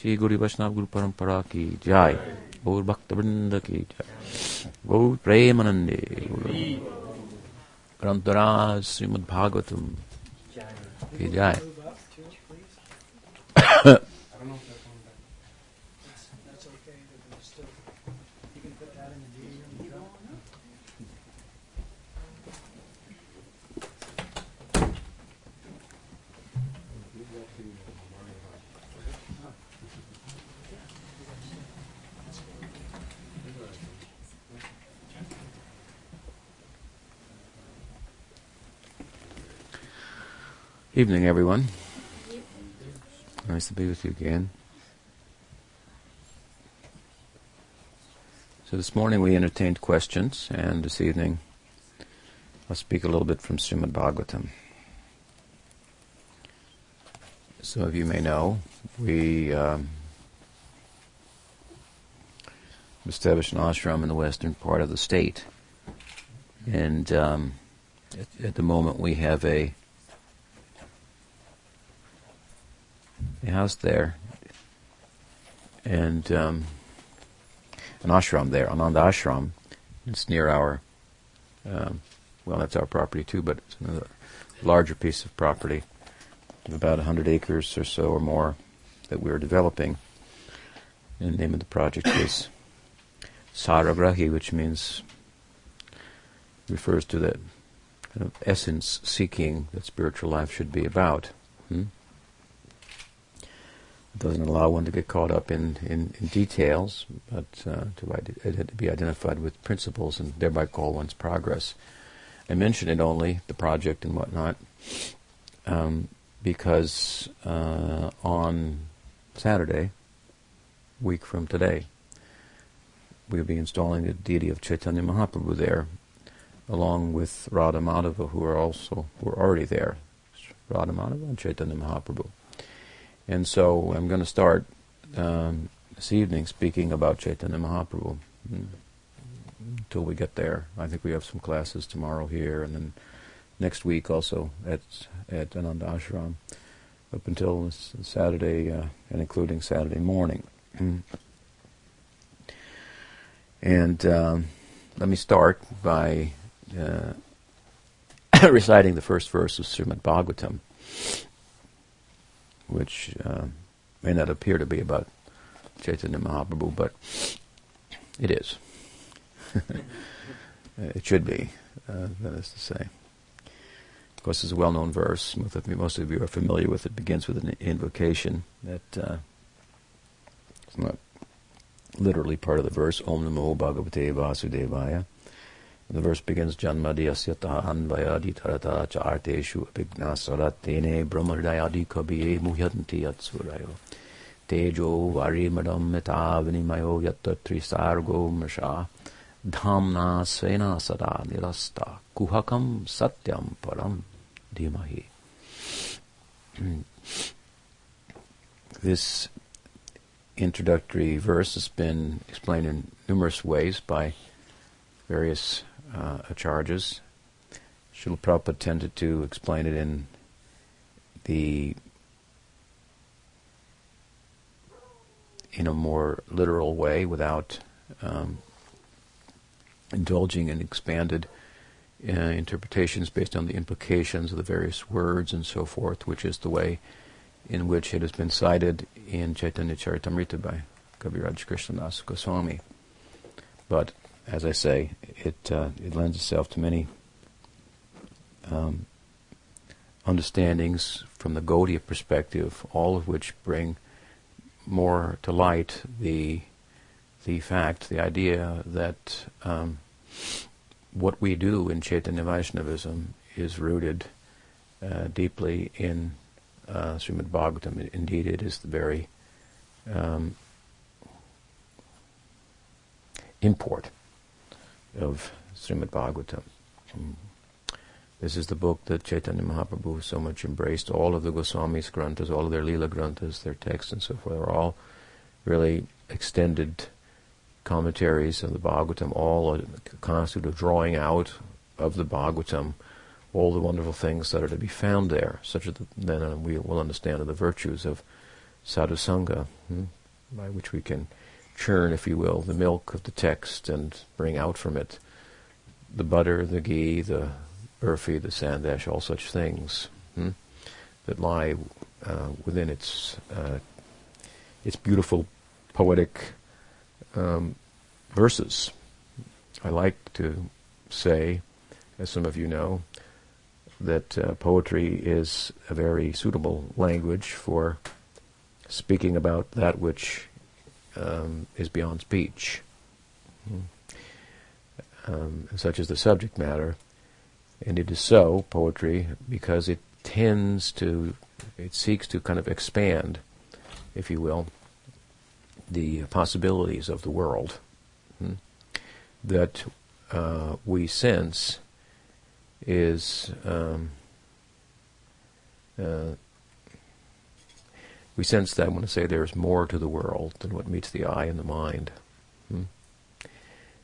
श्री गुरु वैष्णव गुरु परंपरा की जय। भक्त वृंद की जय। गौर प्रेमानंदे ग्रंथराज श्रीमद भागवतम की जय। Evening, everyone. Nice to be with you again. So this morning we entertained questions, and this evening I'll speak a little bit from Srimad Bhagavatam. Some of you may know we um, established an ashram in the western part of the state, and um, at, at the moment we have a a house there, and um, an ashram there, Ananda Ashram. It's near our, um, well, that's our property too, but it's another larger piece of property, about 100 acres or so or more, that we're developing. And the name of the project is Saragrahi, which means, refers to that kind of essence seeking that spiritual life should be about. Hmm? It doesn't allow one to get caught up in, in, in details, but uh, to, it had to be identified with principles and thereby call one's progress. I mention it only, the project and whatnot, um, because uh, on Saturday, week from today, we'll be installing the deity of Chaitanya Mahaprabhu there, along with Radha Madhava, who are also who are already there, Radha Madhava and Chaitanya Mahaprabhu. And so I'm going to start um, this evening speaking about Chaitanya Mahaprabhu until we get there. I think we have some classes tomorrow here, and then next week also at at Ananda Ashram up until Saturday uh, and including Saturday morning. And um, let me start by uh, reciting the first verse of Srimad Bhagavatam which uh, may not appear to be about Chaitanya Mahaprabhu, but it is. it should be, uh, that is to say. Of course, it's a well-known verse. Most of, you, are familiar with it. Begins with an invocation that uh, it's not literally part of the verse. Om Namo Bhagavate Vasudevaya. The verse begins Janmadhyasya anvayadi tarata charteshu abhigna saratene brahmardayadi kabiye muhyanti yatsurayo tejo varimadam metavinimayo yatta trisargo masha dhamna svena sada nirasta kuhakam satyam param dhimahi. This introductory verse has been explained in numerous ways by various uh, charges. Srila Prabhupada tended to explain it in the in a more literal way without um, indulging in expanded uh, interpretations based on the implications of the various words and so forth, which is the way in which it has been cited in Chaitanya Charitamrita by Kaviraj Krishnadas Goswami. But as I say, it uh, it lends itself to many um, understandings from the Gaudiya perspective, all of which bring more to light the the fact, the idea that um, what we do in Chaitanya Vaishnavism is rooted uh, deeply in uh, Srimad Bhagavatam. Indeed, it is the very um, import of Srimad Bhagavatam. This is the book that Chaitanya Mahaprabhu so much embraced. All of the Goswamis granthas, all of their Leela granthas, their texts and so forth, are all really extended commentaries of the Bhagavatam, all a constitute of drawing out of the Bhagavatam all the wonderful things that are to be found there, such that then we will understand the virtues of sadhusanga, hmm, by which we can churn, if you will, the milk of the text and bring out from it the butter, the ghee, the burfi, the sandesh, all such things hmm, that lie uh, within its uh, its beautiful poetic um, verses. I like to say, as some of you know, that uh, poetry is a very suitable language for speaking about that which um, is beyond speech, um, such as the subject matter. And it is so, poetry, because it tends to, it seeks to kind of expand, if you will, the possibilities of the world hmm, that uh, we sense is um, uh, we sense that want to say there's more to the world than what meets the eye and the mind. Hmm?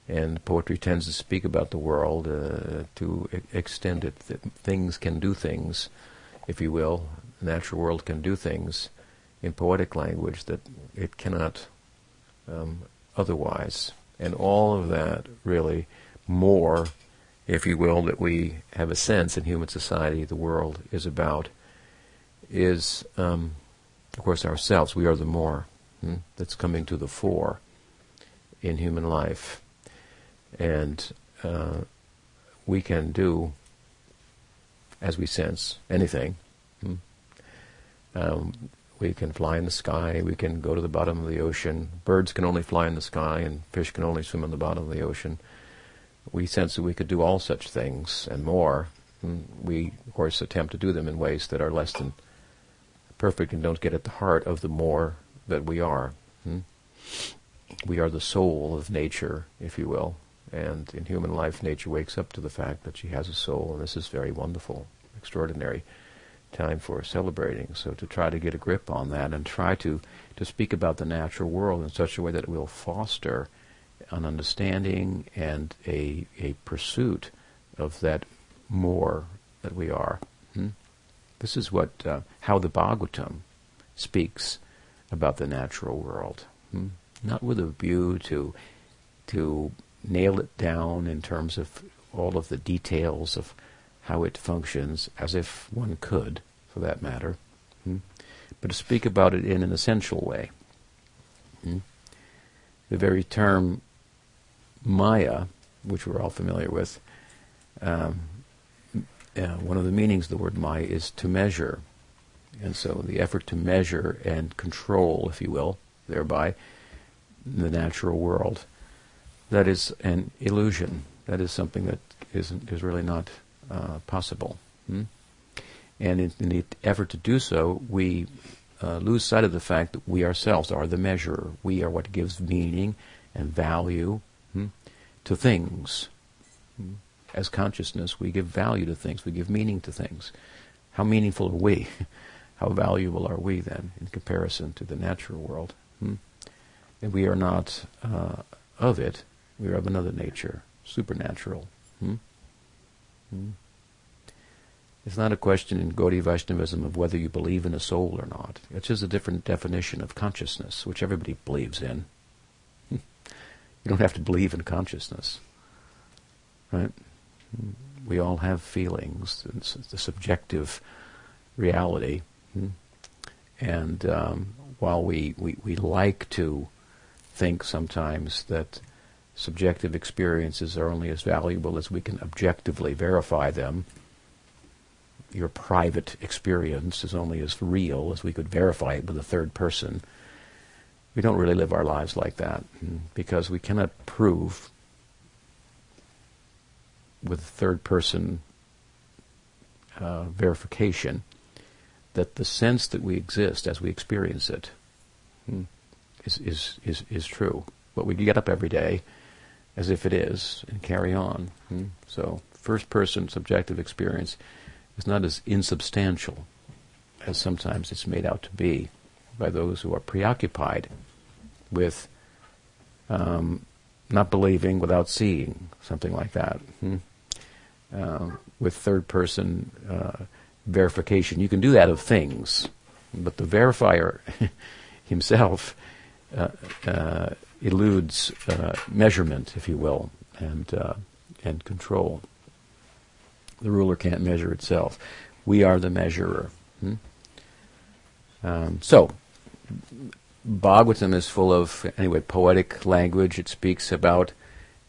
And poetry tends to speak about the world uh, to e- extend it. That things can do things, if you will. The natural world can do things in poetic language that it cannot um, otherwise. And all of that really more, if you will, that we have a sense in human society the world is about, is, um, of course, ourselves. We are the more hmm, that's coming to the fore in human life. And uh, we can do, as we sense, anything. Hmm. Um, we can fly in the sky. We can go to the bottom of the ocean. Birds can only fly in the sky, and fish can only swim in the bottom of the ocean we sense that we could do all such things and more. And we, of course, attempt to do them in ways that are less than perfect and don't get at the heart of the more that we are. Hmm? We are the soul of nature, if you will. And in human life, nature wakes up to the fact that she has a soul, and this is very wonderful, extraordinary time for celebrating. So to try to get a grip on that and try to, to speak about the natural world in such a way that it will foster an understanding and a, a pursuit of that more that we are. This is what uh, how the Bhagavatam speaks about the natural world, hmm? not with a view to to nail it down in terms of all of the details of how it functions, as if one could, for that matter, hmm? but to speak about it in an essential way. Hmm? The very term Maya, which we're all familiar with, um, uh, one of the meanings of the word Maya is to measure. And so the effort to measure and control, if you will, thereby the natural world, that is an illusion. That is something that is is really not uh, possible. Hmm? And in, in, the effort to do so, we uh, lose sight of the fact that we ourselves are the measurer. We are what gives meaning and value hmm, to things. As consciousness, we give value to things, we give meaning to things. How meaningful are we? How valuable are we then in comparison to the natural world? Hmm? And we are not uh, of it, we are of another nature, supernatural. Hmm? Hmm? It's not a question in Gaudiya Vaishnavism of whether you believe in a soul or not. It's just a different definition of consciousness, which everybody believes in. You don't have to believe in consciousness, right? We all have feelings. It's the subjective reality. And um, while we, we, we like to think sometimes that subjective experiences are only as valuable as we can objectively verify them, your private experience is only as real as we could verify it with a third person we don't really live our lives like that because we cannot prove with third person uh, verification that the sense that we exist as we experience it hmm, is, is, is, is true. But we get up every day as if it is and carry on. Hmm. So, first person subjective experience is not as insubstantial as sometimes it's made out to be by those who are preoccupied with um, not believing without seeing, something like that. Hmm? Uh, with third person uh, verification. You can do that of things. but the verifier himself uh, uh, eludes uh, measurement, if you will, and uh, and control. The ruler can't measure itself. We are the measurer. Hmm? Um, so, Bhagavatam is full of anyway poetic language. It speaks about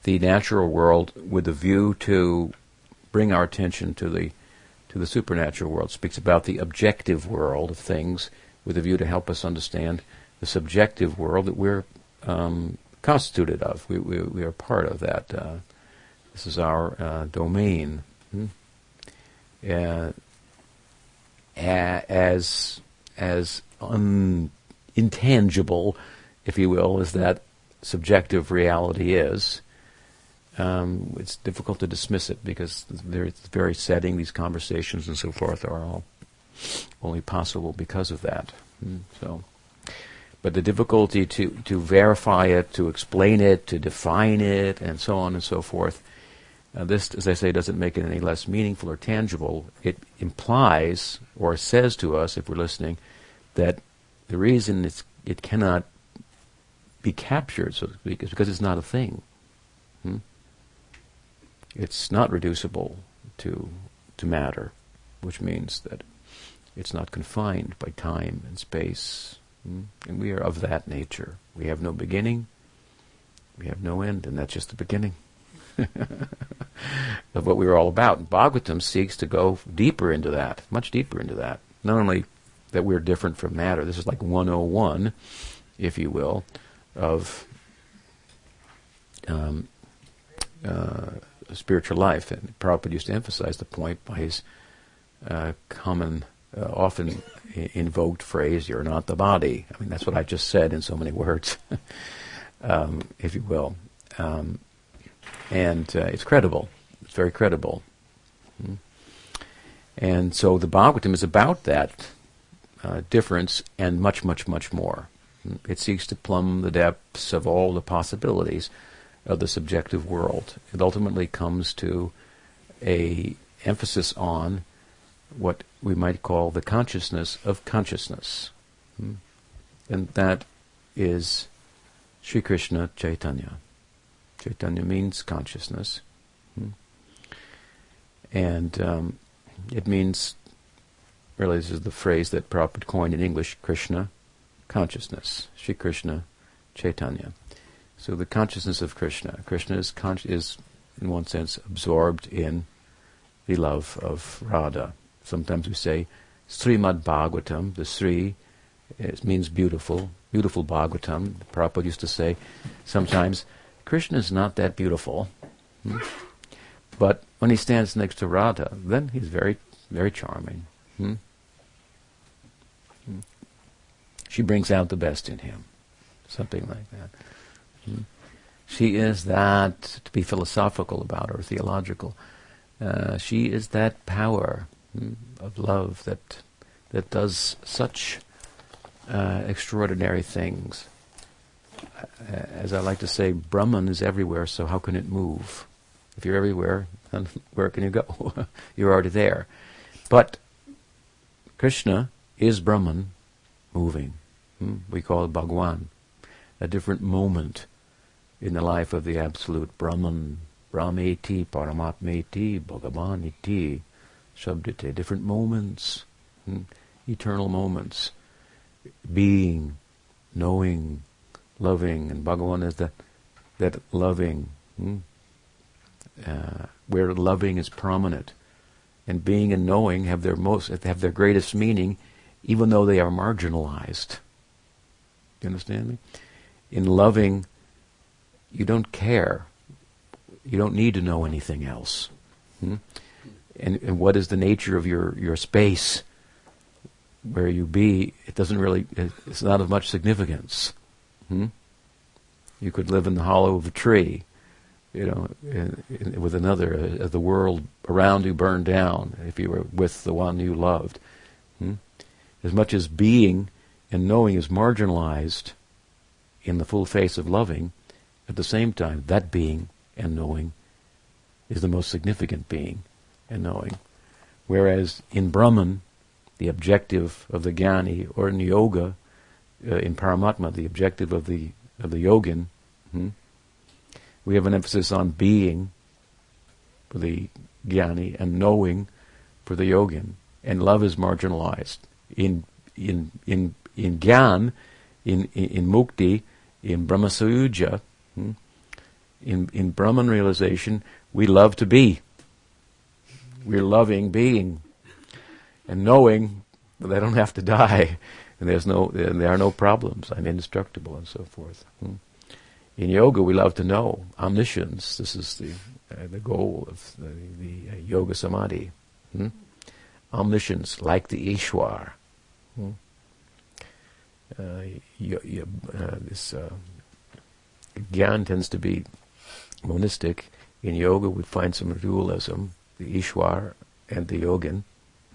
the natural world with a view to bring our attention to the to the supernatural world. It speaks about the objective world of things with a view to help us understand the subjective world that we're um, constituted of. We, we, we, are part of that. Uh, this is our uh, domain. Hmm? Uh, as as un, intangible, if you will, as that subjective reality is, um, it's difficult to dismiss it because the very, setting, these conversations and so forth are all only possible because of that. Mm, so, but the difficulty to, to verify it, to explain it, to define it, and so on and so forth, uh, this, as I say, doesn't make it any less meaningful or tangible. It implies or says to us, if we're listening, that the reason it's, it cannot be captured, so to speak, is because it's not a thing. Hmm? It's not reducible to to matter, which means that it's not confined by time and space. Hmm? And we are of that nature. We have no beginning, we have no end, and that's just the beginning of what we are all about. And Bhagavatam seeks to go deeper into that, much deeper into that. Not only that we're different from matter, this is like 101, if you will, of um, uh, spiritual life. And Prabhupada used to emphasize the point by his uh, common, uh, often invoked phrase, you're not the body. I mean, that's what I just said in so many words, um, if you will. Um, and uh, it's credible. It's very credible. Mm-hmm. And so the Bhagavatam is about that uh, difference and much, much, much more. It seeks to plumb the depths of all the possibilities of the subjective world. It ultimately comes to a emphasis on what we might call the consciousness of consciousness. Hmm? And that is Sri Krishna Chaitanya. Chaitanya means consciousness. Hmm? And um, it means, really, this is the phrase that Prabhupada coined in English Krishna consciousness. Sri Krishna Chaitanya. So the consciousness of Krishna. Krishna is, con- is, in one sense, absorbed in the love of Radha. Sometimes we say Srimad Bhagavatam. The Sri it means beautiful, beautiful Bhagavatam. Prabhupada used to say sometimes Krishna is not that beautiful. Hmm? But when he stands next to Radha, then he's very, very charming. Hmm? Hmm. She brings out the best in him. Something like that. Hmm? She is that, to be philosophical about or theological, uh, she is that power hmm, of love that that does such uh, extraordinary things. Uh, as I like to say, Brahman is everywhere, so how can it move? If you're everywhere, then where can you go? you're already there. But Krishna is Brahman moving. Hmm? We call it Bhagwan a different moment in the life of the absolute Brahman, Brahmeti, Paramatmeti, Bhagavaniti, Shabdite, different moments, hmm? eternal moments, being, knowing, loving, and Bhagavan is that, that loving, hmm? uh, where loving is prominent, and being and knowing have their most have their greatest meaning, even though they are marginalized. Do you understand me? in loving, you don't care. You don't need to know anything else. Hmm? And, and what is the nature of your, your space where you be? It doesn't really, it's not of much significance. Hmm? You could live in the hollow of a tree, you know, in, in, with another, uh, the world around you burned down if you were with the one you loved. As much as being and knowing is marginalized, in the full face of loving, at the same time, that being and knowing is the most significant being and knowing. Whereas in Brahman, the objective of the Jnani, or in yoga, uh, in Paramatma, the objective of the of the yogin. Hmm? We have an emphasis on being for the Jnani and knowing for the yogin, and love is marginalized in in in in Gyan, in in, in Mukti, in Brahmasayuja, hmm? in in Brahman realization, we love to be. We're loving being and knowing that I don't have to die and there's no and there are no problems. I'm indestructible and so forth. Hmm? In yoga, we love to know omniscience. This is the uh, the goal of the, the uh, yoga samadhi. Hmm? Omniscience, like the Ishwar. Hmm? Uh, y- y- uh, this uh, Gyan tends to be monistic. In yoga, we find some dualism, the Ishwar and the Yogin.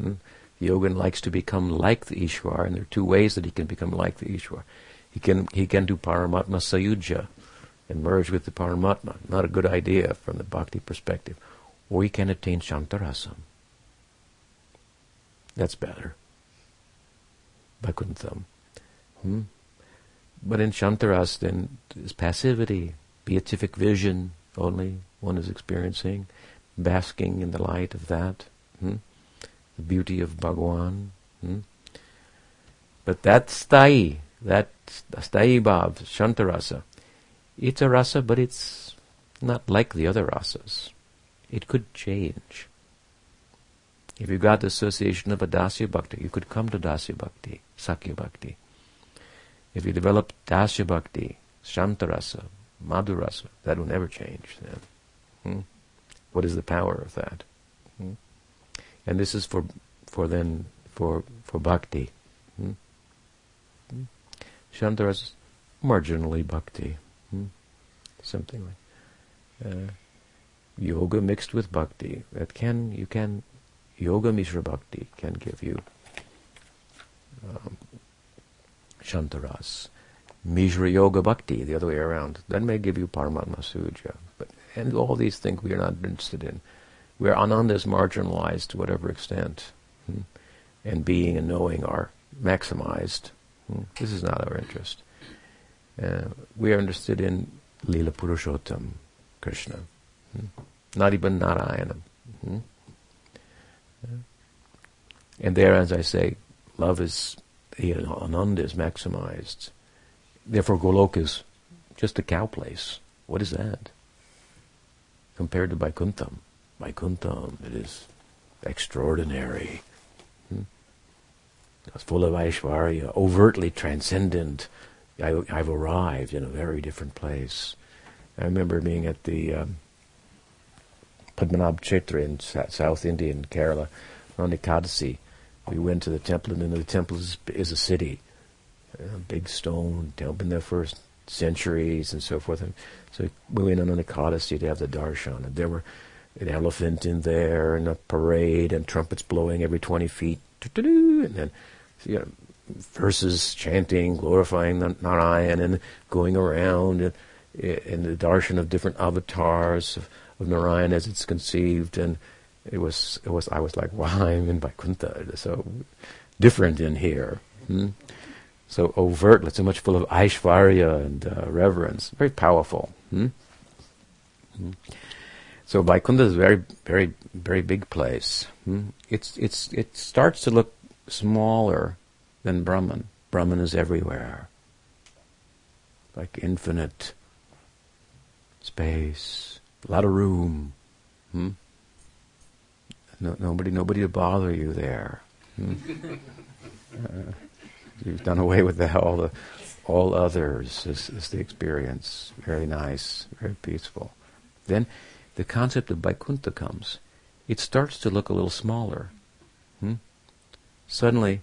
Hmm? The Yogin likes to become like the Ishwar, and there are two ways that he can become like the Ishwar. He can he can do Paramatma Sayuja and merge with the Paramatma. Not a good idea from the Bhakti perspective. Or he can attain Shantarasam. That's better. Vaikuntha. Hmm? But in Shantaras, then, is passivity, beatific vision only one is experiencing, basking in the light of that, hmm? the beauty of Bhagwan. Hmm? But that stai, that stai bhav, Shantarasa, it's a rasa, but it's not like the other rasas. It could change. If you got the association of a dasya bhakti, you could come to dasya bhakti, sakhya bhakti. If you develop dasya bhakti, shantarasa, madhurasa, that will never change then. Hmm? What is the power of that? Hmm? And this is for, for then, for, for bhakti. Hmm? hmm? Shantarasa, marginally bhakti. Hmm? Something like uh, yoga mixed with bhakti. That can, you can Yoga Mishra Bhakti can give you um, Shantaras. Mishra Yoga Bhakti, the other way around, that may give you Paramatma Sayuja. But, and all these things we are not interested in. Where Ananda is marginalized to whatever extent, hmm? and being and knowing are maximized. Hmm? This is not our interest. Uh, we are interested in Lila Purushottam, Krishna. Hmm? Not even Narayana. And there, as I say, love is, know, Ananda is maximized. Therefore, Golok is just a cow place. What is that? Compared to Vaikuntham. Vaikuntham, it is extraordinary. Hmm? It's full of Aishwarya, overtly transcendent. I, have arrived in a very different place. I remember being at the um, Padmanabh Kshetra in South India in Kerala on Ekadasi. We went to the temple, and the temple is, is a city, a big stone temple, been there for centuries and so forth. And so we went on an Ekadasi to have the darshan, and there were an elephant in there, and a parade, and trumpets blowing every 20 feet, and then you know, verses chanting, glorifying the Narayan, and going around, and, and the darshan of different avatars of, of Narayan as it's conceived, and it was it was I was like, wow, I'm in Vaikuntha, so different in here. Hmm? So overt, so much full of Aishvarya and uh, reverence, very powerful. Hmm? Hmm? So Vaikuntha is a very, very, very big place. Hmm? It's it's it starts to look smaller than Brahman. Brahman is everywhere, like infinite space, a lot of room. Hmm? No, nobody, nobody to bother you there. Hmm? Uh, you've done away with the, all the, all others is, is, the experience. Very nice, very peaceful. Then, the concept of Vaikuntha comes. It starts to look a little smaller. Hmm? Suddenly,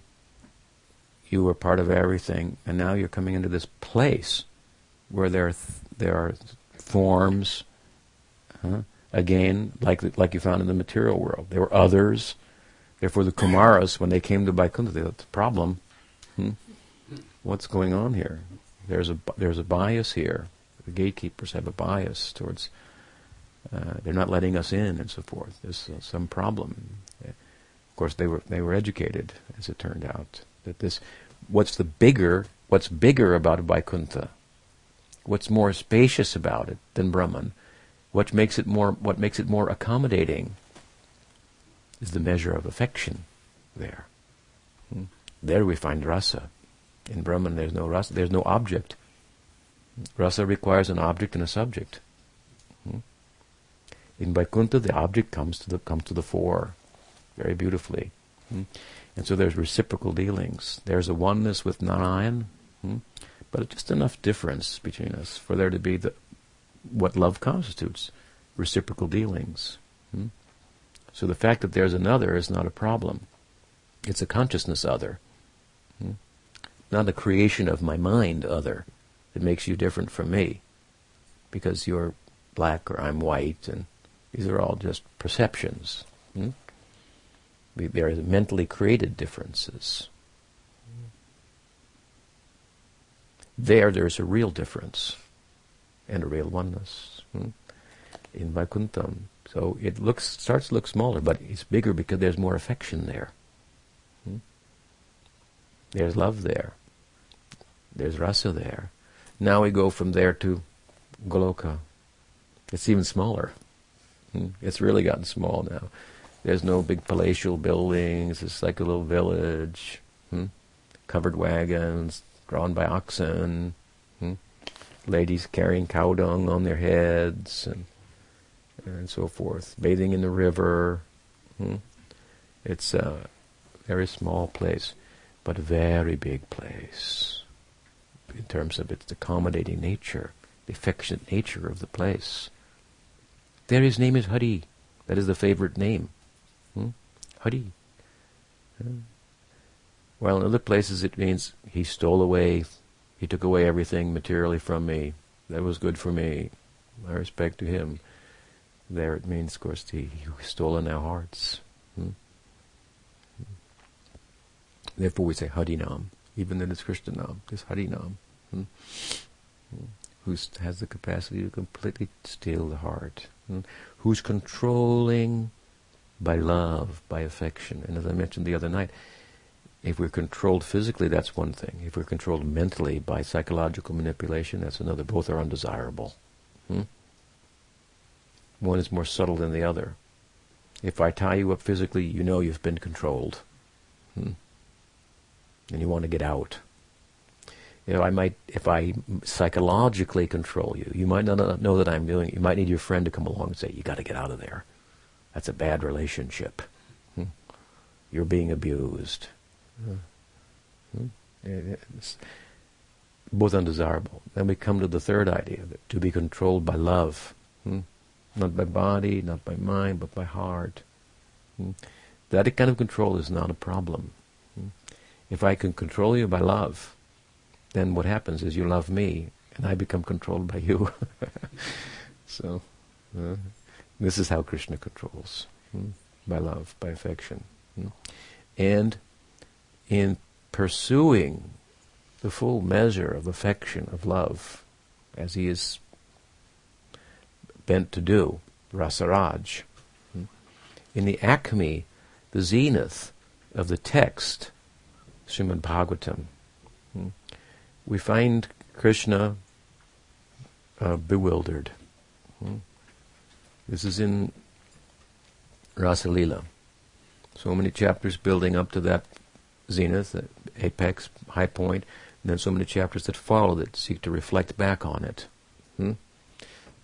you were part of everything, and now you're coming into this place where there are th- there are forms. Again, like like you found in the material world. There were others. Therefore, the Kumaras, when they came to Vaikuntha, they thought, the problem, hmm? what's going on here? There's a there's a bias here. The gatekeepers have a bias towards. Uh, they're not letting us in, and so forth. There's uh, some problem. Of course, they were they were educated, as it turned out. That this, what's the bigger, what's bigger about Vaikuntha? What's more spacious about it than Brahman? What makes it more, what makes it more accommodating is the measure of affection there. Hmm? There we find rasa. In Brahman there's no rasa, there's no object. Rasa requires an object and a subject. Hmm? In Vaikuntha the object comes to the, comes to the fore very beautifully. Hmm? And so there's reciprocal dealings. There's a oneness with Narayan, hmm? but just enough difference between us for there to be the what love constitutes, reciprocal dealings. Hmm? So the fact that there's another is not a problem. It's a consciousness other. Hmm? Not a creation of my mind other that makes you different from me. Because you're black or I'm white and these are all just perceptions. Hmm? There are mentally created differences. There, there's a real difference and a real oneness hmm? in Vaikuntham. So it looks starts to look smaller, but it's bigger because there's more affection there. Hmm? There's love there. There's rasa there. Now we go from there to Goloka. It's even smaller. Hmm? It's really gotten small now. There's no big palatial buildings. It's like a little village. Hmm? Covered wagons, drawn by oxen. Ladies carrying cow dung on their heads and and so forth. Bathing in the river. Hmm? It's a very small place, but a very big place in terms of its accommodating nature, the affectionate nature of the place. There his name is Hari. That is the favorite name. Hmm? Hari. Hmm. While in other places it means he stole away, he took away everything materially from me. That was good for me. My respect to him. There it means, of course, he, he stole in our hearts. Hmm? Therefore we say Harinam, even though it's Krishnanam, this Harinam, hmm? hmm? who has the capacity to completely steal the heart, hmm? who's controlling by love, by affection. And as I mentioned the other night, if we're controlled physically, that's one thing. If we're controlled mentally by psychological manipulation, that's another. Both are undesirable. Hmm? One is more subtle than the other. If I tie you up physically, you know you've been controlled. Hmm? And you want to get out. You know, I might, if I psychologically control you, you might not know that I'm doing it. You might need your friend to come along and say, you got to get out of there. That's a bad relationship. Hmm? You're being abused. Hmm? It's both undesirable. Then we come to the third idea, that to be controlled by love. Hmm? Not by body, not by mind, but by heart. Hmm? That kind of control is not a problem. If I can control you by love, then what happens is you love me, and I become controlled by you. so, uh, this is how Krishna controls hmm? by love, by affection. Hmm? And in pursuing the full measure of affection, of love, as he is bent to do, Rasaraj, in the acme, the zenith of the text, Srimad Bhagavatam, we find Krishna uh, bewildered. This is in Rasalila. So many chapters building up to that zenith, the apex, high point, and then so many chapters that follow that seek to reflect back on it. Hmm?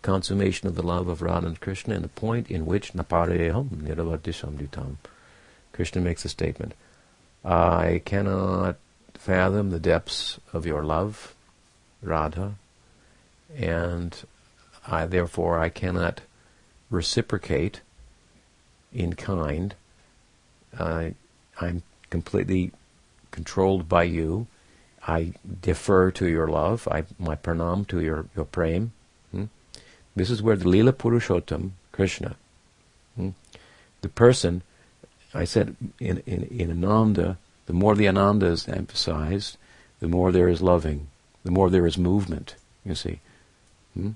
Consummation of the love of Radha and Krishna and the point in which napareham niravatisamditam. Krishna makes a statement. I cannot fathom the depths of your love, Radha, and I therefore I cannot reciprocate in kind. Uh, I'm completely controlled by you. I defer to your love. I my pranam to your your prem. Hmm? This is where the Lila Purushottam, Krishna, hmm? the person, I said in, in in Ananda, the more the Ananda is emphasized, the more there is loving, the more there is movement. You see. Hmm?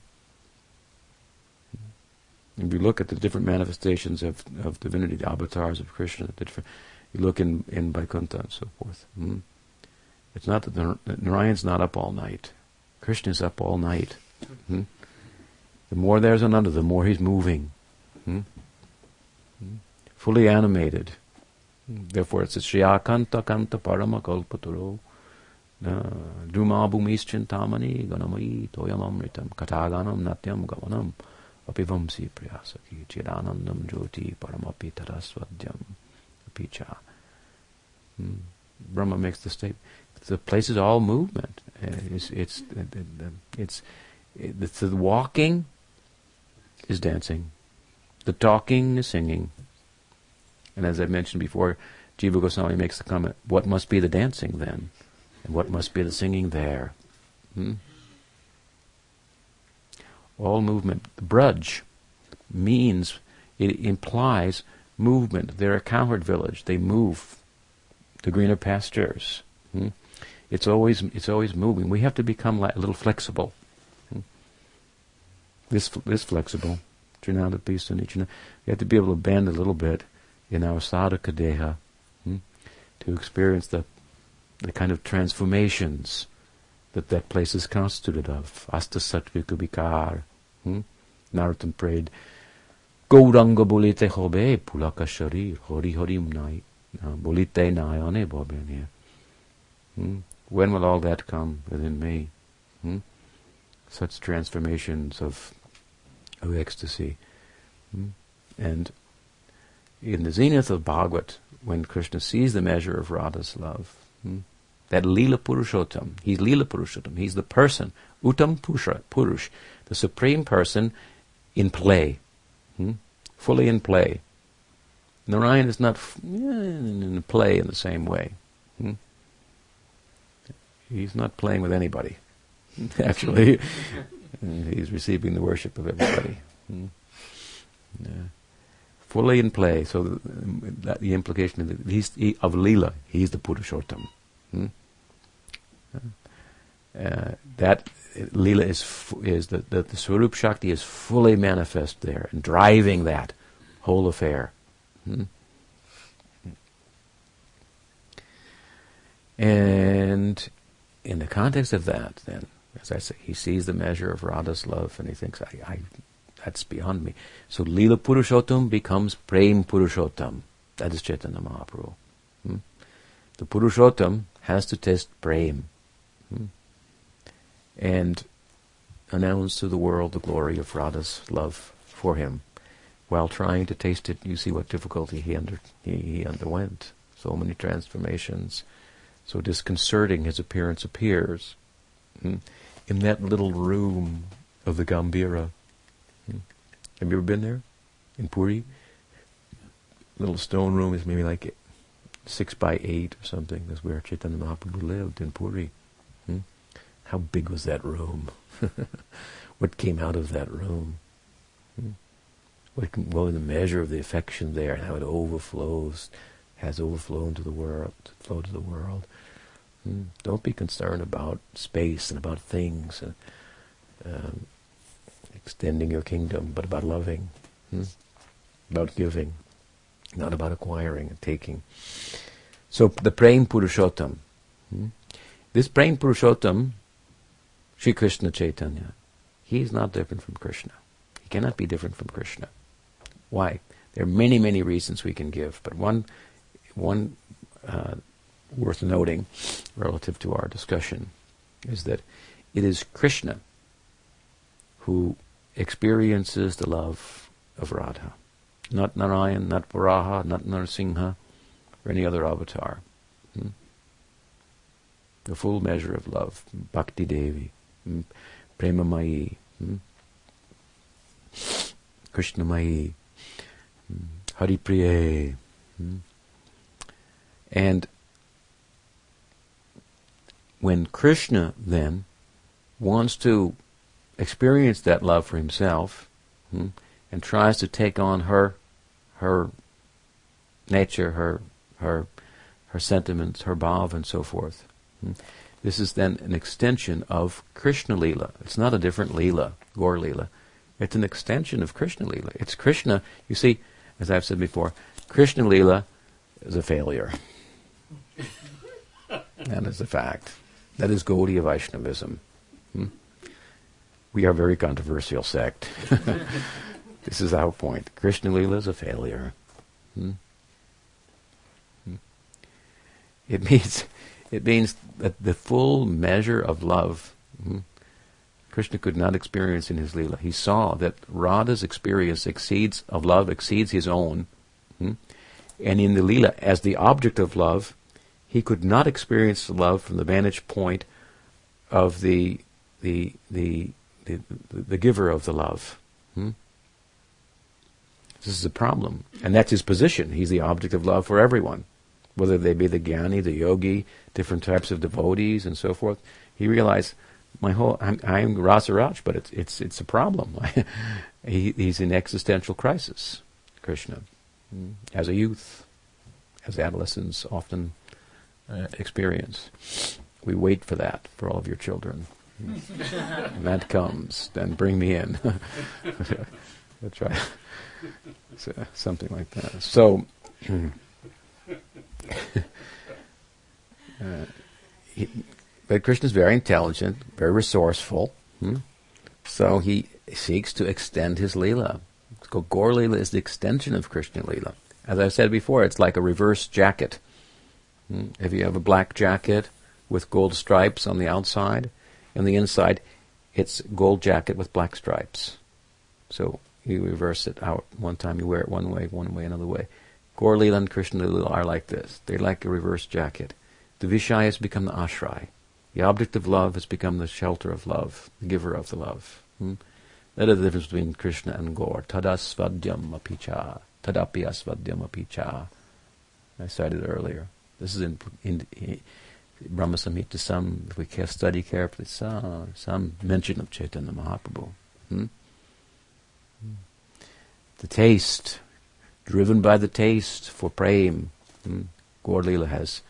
If you look at the different manifestations of, of divinity, the avatars of Krishna, the different, you look in, in Vaikuntha and so forth. Hmm? It's not that, the, that Narayan's not up all night. Krishna's up all night. Hmm? The more there's another, the more he's moving. Hmm? Hmm? Fully animated. Therefore it says, Shriyakanta Kanta Parama Kalpaturo Druma Bhumischintamani Ganamai Toyamamritam Kataganam Natyam Gavanam Apivamsi Priyasaki Chidanandam Jyoti Paramapi Tarasvadyam Apicha. Hmm. Brahma makes the statement. The place is all movement. Uh, it's it's it's, it's the walking is dancing, the talking is singing, and as I mentioned before, Jiva Goswami makes the comment: What must be the dancing then, and what must be the singing there? Hmm? All movement. Braj means it implies movement. They're a cowherd village. They move to greener pastures. Hmm? It's always it's always moving. We have to become a little flexible. Hmm? This this flexible. Trinada Pisanichana. We have to be able to bend a little bit in our sadhaka deha hmm? to experience the the kind of transformations that that place is constituted of. Asta sattvika vikar. Hmm? Narottam prayed, Bolite hobe pulaka sharir, hori horim nai, bolite nayane bobene. Hmm? When will all that come within me? Hmm? Such transformations of, of ecstasy. Hmm? And in the zenith of Bhagavad, when Krishna sees the measure of Radha's love, hmm, that Lila Purushottam, he's Lila Purushottam, he's the person, Uttam Purusha, Purush, the supreme person in play, hmm, fully in play. Narayan is not f- in play in the same way. Hmm? He's not playing with anybody. Actually, he's receiving the worship of everybody. Hmm? Yeah. Fully in play. So the, that, the implication of, the, he's, he, of Leela, he's the Purushottam. Hmm? Uh, that Leela is is the, the the Swarup Shakti is fully manifest there and driving that whole affair. Hmm? And in the context of that, then, as I say, he sees the measure of Radha's love and he thinks, I, I that's beyond me. So Lila Purushottam becomes Prem Purushottam. That is Chaitanya Mahaprabhu. Hmm? The Purushottam has to test Prem hmm? And announce to the world the glory of Radha's love for him. While trying to taste it, you see what difficulty he, under, he, he underwent. So many transformations so disconcerting his appearance appears. Hmm? In that little room of the Gambhira. Hmm? Have you ever been there? In Puri? Little stone room is maybe like six by eight or something. That's where Chaitanya Mahaprabhu lived in Puri. How big was that room? what came out of that room? Hmm? What, what was the measure of the affection there and how it overflows has overflown to the world, flow to the world. Hmm. Don't be concerned about space and about things and um, extending your kingdom, but about loving, hmm? about giving, not about acquiring and taking. So the Prem Purushottam. Hmm? This Prem Purushottam, Sri Krishna Chaitanya, he is not different from Krishna. He cannot be different from Krishna. Why? There are many, many reasons we can give, but one one uh, worth noting relative to our discussion is that it is Krishna who experiences the love of Radha, not Narayan, not Varaha, not Narasimha, or any other avatar. Hmm? The full measure of love, Bhakti Devi, hmm? Prema Mai, hmm? Krishna Mai, hmm? Hari Priye. Hmm? And when Krishna then wants to experience that love for himself hmm, and tries to take on her her nature, her her her sentiments, her bhav, and so forth. Hmm. This is then an extension of Krishna Lila. It's not a different Lila, Gaur Lila. It's an extension of Krishna Lila. It's Krishna. You see, as I've said before, Krishna Lila is a failure. that is a fact. That is Gaudiya Vaishnavism. Hmm? We are a very controversial sect. this is our point. Krishna Lila is a failure. Hmm? Hmm? It means it means that the full measure of love hmm, Krishna could not experience in his lila. He saw that Radha's experience exceeds of love exceeds his own, hmm, and in the lila, as the object of love, he could not experience love from the vantage point of the the the the, the giver of the love. Hmm? This is a problem. And that's his position. He's the object of love for everyone, whether they be the jnani, the yogi, different types of devotees, and so forth. He realized my whole I'm, I'm Rasaraj, but it's it's it's a problem. he, he's in existential crisis, Krishna, as a youth, as adolescents often uh, experience. We wait for that for all of your children. and that comes, then bring me in. That's right. So, something like that. So, uh, he, but Krishna is very intelligent, very resourceful. Hmm? So he seeks to extend his lila. So Gaur Lila is the extension of Krishna Lila. As I said before, it's like a reverse jacket. Hmm? If you have a black jacket with gold stripes on the outside, and the inside, it's gold jacket with black stripes. So you reverse it out. One time you wear it one way, one way, another way. Gaur and Krishna Lila are like this. They're like a reverse jacket. The Vishaya has become the ashray. The object of love has become the shelter of love, the giver of the love. Hmm? That is the difference between Krishna and Gaur. Tadasvadyam apicha. Tadapi asvadyam apicha. I cited earlier. This is in, in, in Brahma Samhita, some, if we study carefully, some, some mention of Chaitanya Mahaprabhu. Hmm? hmm? The taste, driven by the taste for prem, hmm? Gaur has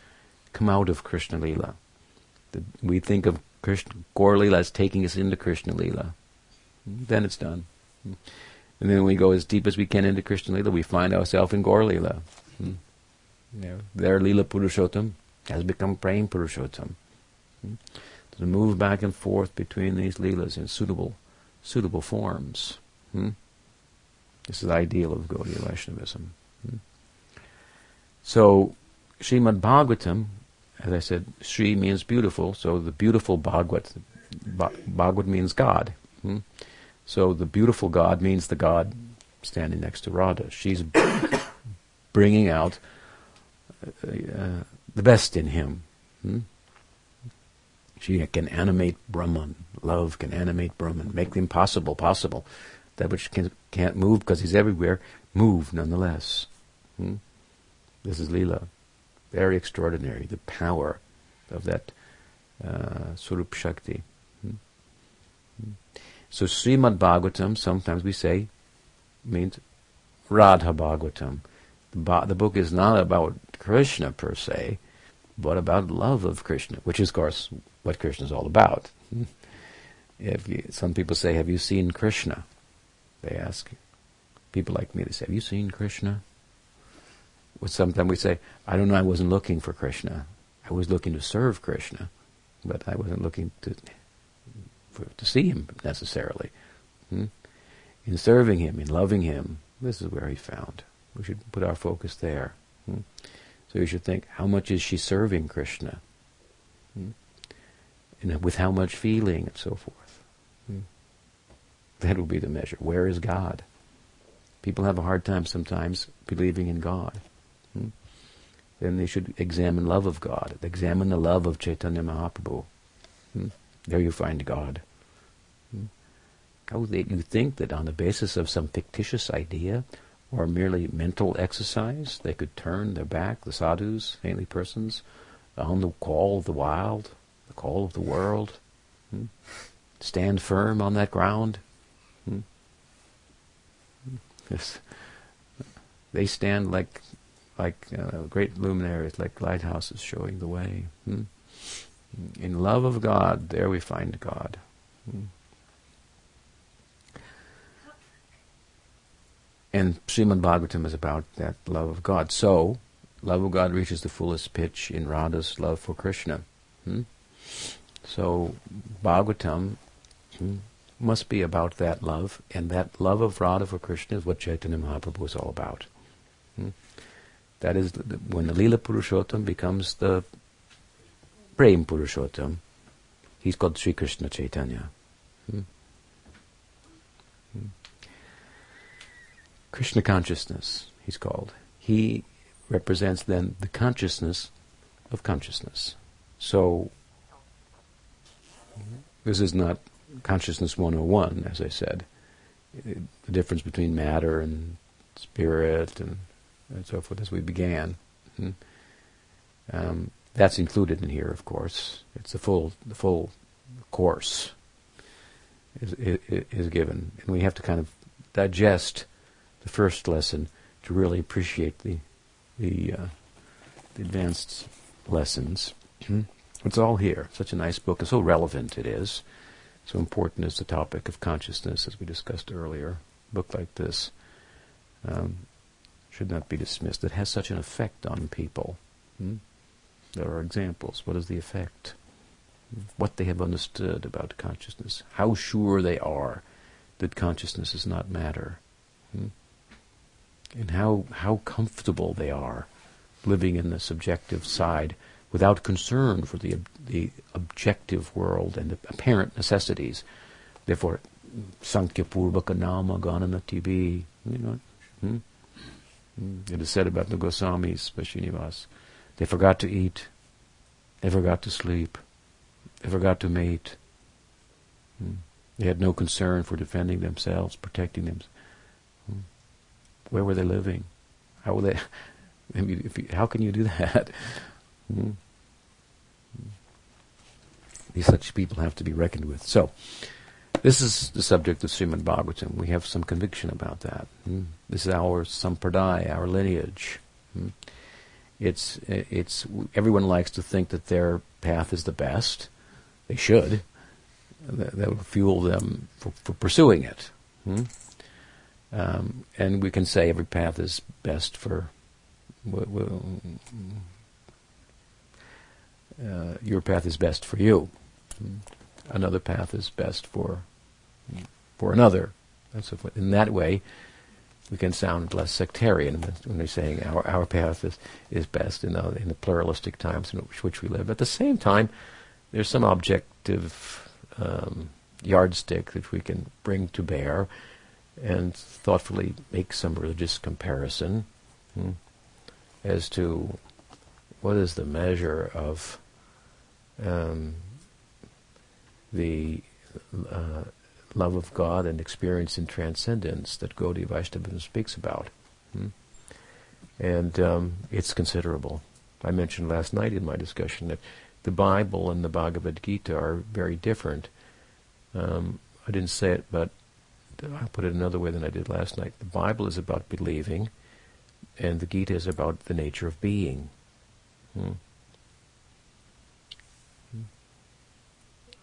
come out of Krishna Lila we think of Krishna, as taking us into Krishna Lila. Then it's done. And then we go as deep as we can into Krishna Lila, we find ourselves in Gaur. Hmm. You there Lila Purushottam has become Prem Purushottam. Hmm. To move back and forth between these Leelas in suitable, suitable forms. Hmm. This is the ideal of Gaudiya Vaishnavism. Hmm. So, Srimad Bhagavatam as I said, Sri means beautiful, so the beautiful Bhagavad, Bhagavad means God. Hmm? So the beautiful God means the God standing next to Radha. She's bringing out uh, uh, the best in him. Hmm? She can animate Brahman. Love can animate Brahman, make the impossible possible. That which can, not move because he's everywhere, move nonetheless. Hmm? This is Leela. Very extraordinary, the power of that uh, Swarup Shakti. Hmm? Hmm. So Srimad Bhagavatam, sometimes we say, means Radha Bhagavatam. The, ba- the book is not about Krishna per se, but about love of Krishna, which is, of course, what Krishna is all about. Hmm. You, some people say, "Have you seen Krishna?" They ask people like me. They say, "Have you seen Krishna?" sometimes we say, I don't know, I wasn't looking for Krishna. I was looking to serve Krishna, but I wasn't looking to for, to see him necessarily. Hmm? In serving him, in loving him, this is where he found. We should put our focus there. Hmm? So you should think, how much is she serving Krishna? Hmm? And with how much feeling and so forth. Hmm? That will be the measure. Where is God? People have a hard time sometimes believing in God. Hmm? Then they should examine love of God. Examine the love of Chaitanya Mahaprabhu. Hmm? There you find God. Hmm? Oh, they, you think that on the basis of some fictitious idea or merely mental exercise, they could turn their back, the sadhus, saintly persons, on the call of the wild, the call of the world, hmm? stand firm on that ground. They stand like like uh, great luminaries, like lighthouses showing the way. Hmm? In love of God, there we find God. Hmm? and Srimad Bhagavatam is about that love of God. So, love of God reaches the fullest pitch in Radha's love for Krishna. Hmm? So, Bhagavatam hmm, must be about that love, and that love of Radha for Krishna is what Chaitanya Mahaprabhu is all about. Hmm? That is, the, when the Lila Purushottam becomes the Prem Purushottam, he's called Sri Krishna Chaitanya. Hmm? Hmm? Krishna consciousness, he's called. He represents then the consciousness of consciousness. So, this is not consciousness 101, as I said. The difference between matter and spirit and, and so forth as we began. Hmm? Um, that's included in here, of course. It's the full, the full course is, is, is given. And we have to kind of digest the first lesson to really appreciate the, the, uh, the advanced lessons. Hmm? It's all here. Such a nice book, and so relevant it is. So important is the topic of consciousness, as we discussed earlier. A book like this um, should not be dismissed. It has such an effect on people. Hmm? There are examples. What is the effect? What they have understood about consciousness. How sure they are that consciousness is not matter. Hmm? And how, how comfortable they are living in the subjective side without concern for the, the objective world and the apparent necessities. Therefore, Sankhya Purvaka Nama Gananati be, you know, hmm? it is said about the Goswamis, Srinivas, they forgot to eat, they forgot to sleep, they forgot to mate. Hmm? They had no concern for defending themselves, protecting them. Hmm? Where were they living? How were they? I mean, you, how can you do that? These such people have to be reckoned with. So, this is the subject of Srimad Bhagavatam. We have some conviction about that. Hmm? This is our sampradaya, our lineage. Hmm? It's it's everyone likes to think that their path is the best. They should. That, that will fuel them for, for pursuing it. Hmm? Um, and we can say every path is best for uh, your path is best for you. Another path is best for for another, and so forth. In that way, we can sound less sectarian when we're saying our, our path is, is best in the, in the pluralistic times in which, which we live. At the same time, there's some objective um, yardstick that we can bring to bear and thoughtfully make some religious comparison hmm, as to what is the measure of um, the uh, love of God and experience in transcendence that Gaudiya Vaishnavism speaks about. Hmm? And um, it's considerable. I mentioned last night in my discussion that the Bible and the Bhagavad Gita are very different. Um, I didn't say it, but I'll put it another way than I did last night. The Bible is about believing, and the Gita is about the nature of being. Hmm?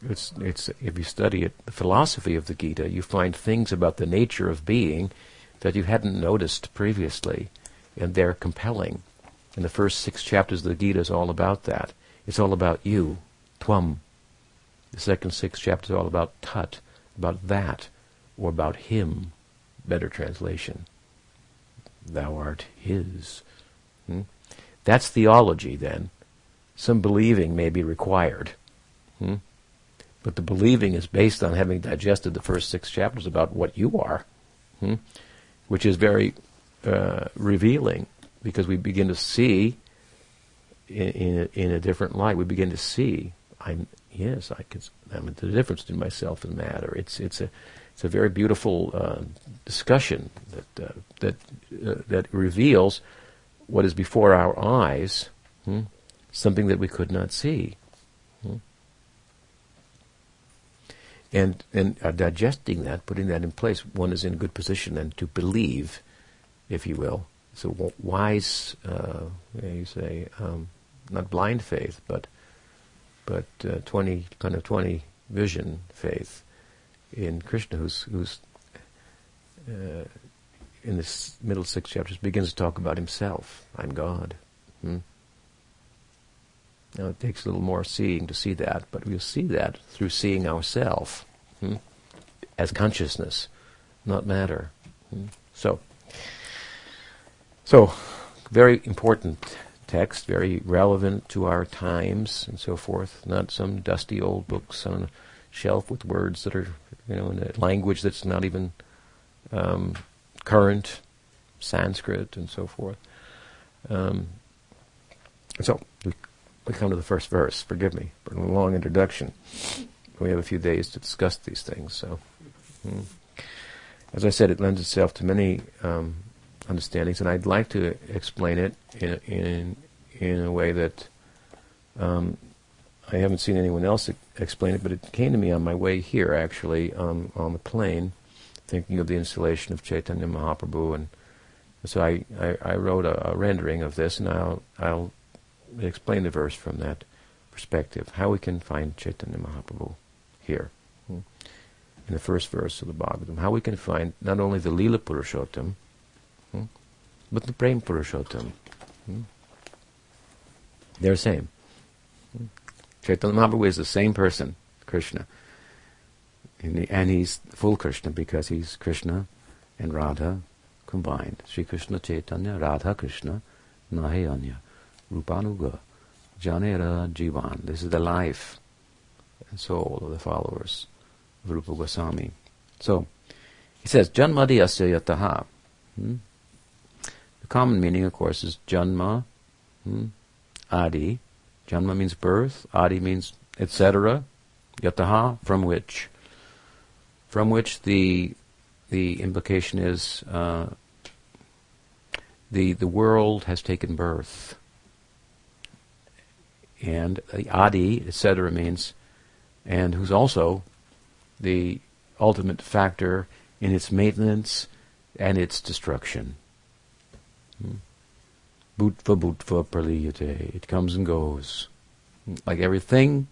It's, it's, if you study it, the philosophy of the Gita, you find things about the nature of being that you hadn't noticed previously, and they're compelling. And the first six chapters of the Gita is all about that. It's all about you, Tvam. The second six chapters are all about Tat, about that, or about Him. Better translation. Thou art His. Hmm? That's theology, then. Some believing may be required. Hmm? But the believing is based on having digested the first six chapters about what you are, hmm? which is very uh, revealing because we begin to see in, in a, in, a, different light. We begin to see, I'm yes, I can. I mean, the difference between myself and matter. It's it's a it's a very beautiful uh, discussion that uh, that uh, that reveals what is before our eyes, hmm? something that we could not see. And and uh, digesting that, putting that in place, one is in a good position then to believe, if you will. So wise, uh, you say, um, not blind faith, but but uh, twenty kind of twenty vision faith in Krishna, who's who's uh, in the middle six chapters, begins to talk about himself. I'm God. Hmm? Now it takes a little more seeing to see that, but we'll see that through seeing ourself hmm? as consciousness, not matter. Hmm? So, so very important text, very relevant to our times and so forth. Not some dusty old books on a shelf with words that are, you know, in a language that's not even um, current, Sanskrit and so forth. Um, so we come to the first verse. Forgive me for a long introduction. We have a few days to discuss these things. So, hmm. as I said, it lends itself to many um, understandings, and I'd like to explain it in in in a way that um, I haven't seen anyone else explain it, but it came to me on my way here, actually, um, on the plane, thinking of the installation of Chaitanya Mahaprabhu, and so I, I, I wrote a, a, rendering of this, and I'll I'll explain the verse from that perspective, how we can find Chaitanya Mahaprabhu here. Hmm, in the first verse of the Bhagavatam, how we can find not only the Lila Purushottam, Hmm? But the Prem Purushottam, hmm? they're the same. Hmm? Chaitanya Mahaprabhu is the same person, Krishna. And, he, and he's full Krishna because he's Krishna and Radha combined. Sri Krishna Chaitanya, Radha Krishna, Nahe Anya, Rupanuga, Janera Jivan. This is the life and soul of the followers of Rupa Goswami. So, he says, Janmadi asya yataha. Hmm? common meaning, of course, is janma, hmm? adi. Janma means birth, adi means etc. Yataha, from which. From which the the implication is uh, the the world has taken birth. And the adi, etc., means, and who's also the ultimate factor in its maintenance and its destruction. Bhutva bhutva praliyate. It comes and goes. Like everything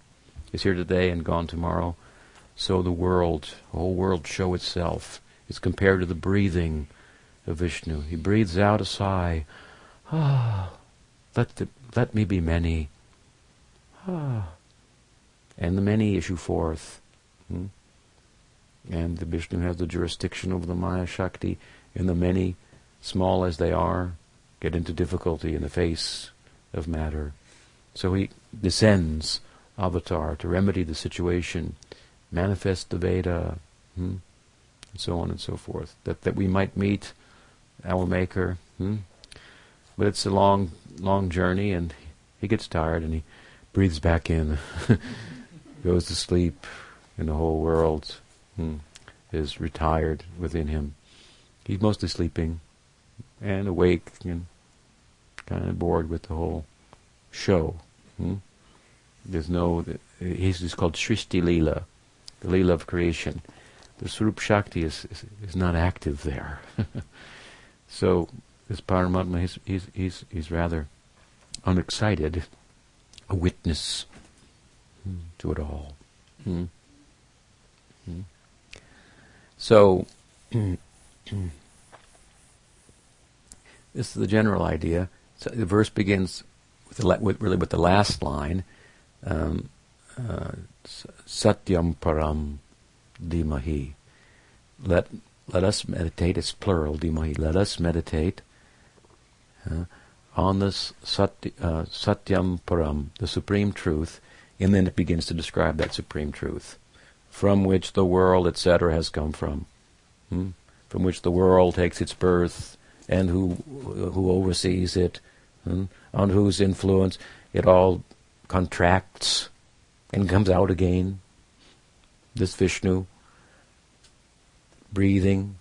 is here today and gone tomorrow, so the world, the whole world show itself is compared to the breathing of Vishnu. He breathes out a sigh. Ah, let, the, let me be many. Ah. And the many issue forth. Hmm? And the Vishnu has the jurisdiction over the Maya Shakti, and the many small as they are, get into difficulty in the face of matter. So he descends, avatar, to remedy the situation, manifest the Veda, hmm? and so on and so forth, that, that we might meet our Maker. Hmm? But it's a long, long journey, and he gets tired, and he breathes back in, goes to sleep, and the whole world hmm, is retired within him. He's mostly sleeping, and awake and kind of bored with the whole show. Hmm? There's no, he's just called Srishti Leela, the Leela of creation. The Swarup Shakti is, is, is not active there. so this Paramatma, he's, he's, he's, he's rather unexcited, a witness hmm, to it all. Hmm? Hmm? So, This is the general idea. So the verse begins with, the, with really with the last line, um, uh, Satyam Param Dhimahi. Let let us meditate. It's plural Dhimahi. Let us meditate uh, on this sati, uh, Satyam Param, the supreme truth, and then it begins to describe that supreme truth, from which the world, etc., has come from, hmm? from which the world takes its birth and who who oversees it, hmm, on whose influence it all contracts and comes out again. This Vishnu, breathing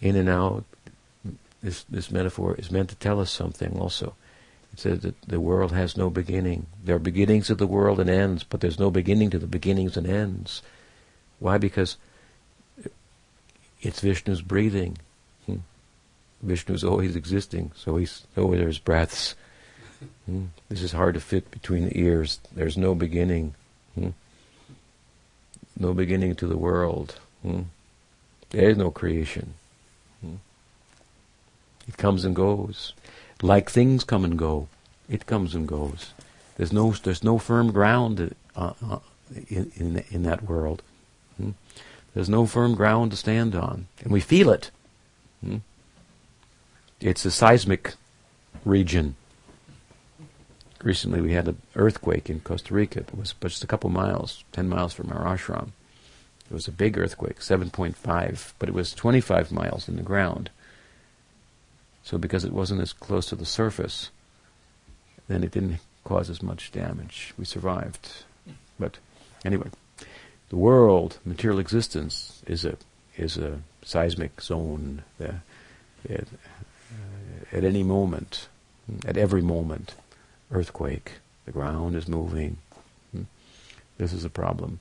in and out. This this metaphor is meant to tell us something also. It says that the world has no beginning. There are beginnings of the world and ends, but there's no beginning to the beginnings and ends. Why? Because it's Vishnu's breathing. Vishnu is always existing, so he's oh there's breaths. Hmm? This is hard to fit between the ears. There's no beginning. Hmm? No beginning to the world. Hmm? There is no creation. It comes and goes. Like things come and go. It comes and goes. There's no, there's no firm ground uh, uh, in, in, in, that world. Hmm? There's no firm ground to stand on. And we feel it. Hmm? It's a seismic region. Recently we had an earthquake in Costa Rica. It was just a couple miles, 10 miles from our ashram. It was a big earthquake, 7.5, but it was 25 miles in the ground. So because it wasn't as close to the surface, then it didn't cause as much damage. We survived. But anyway, the world, material existence, is a is a seismic zone. That, uh, at any moment, at every moment, earthquake. The ground is moving. Hmm. This is a problem.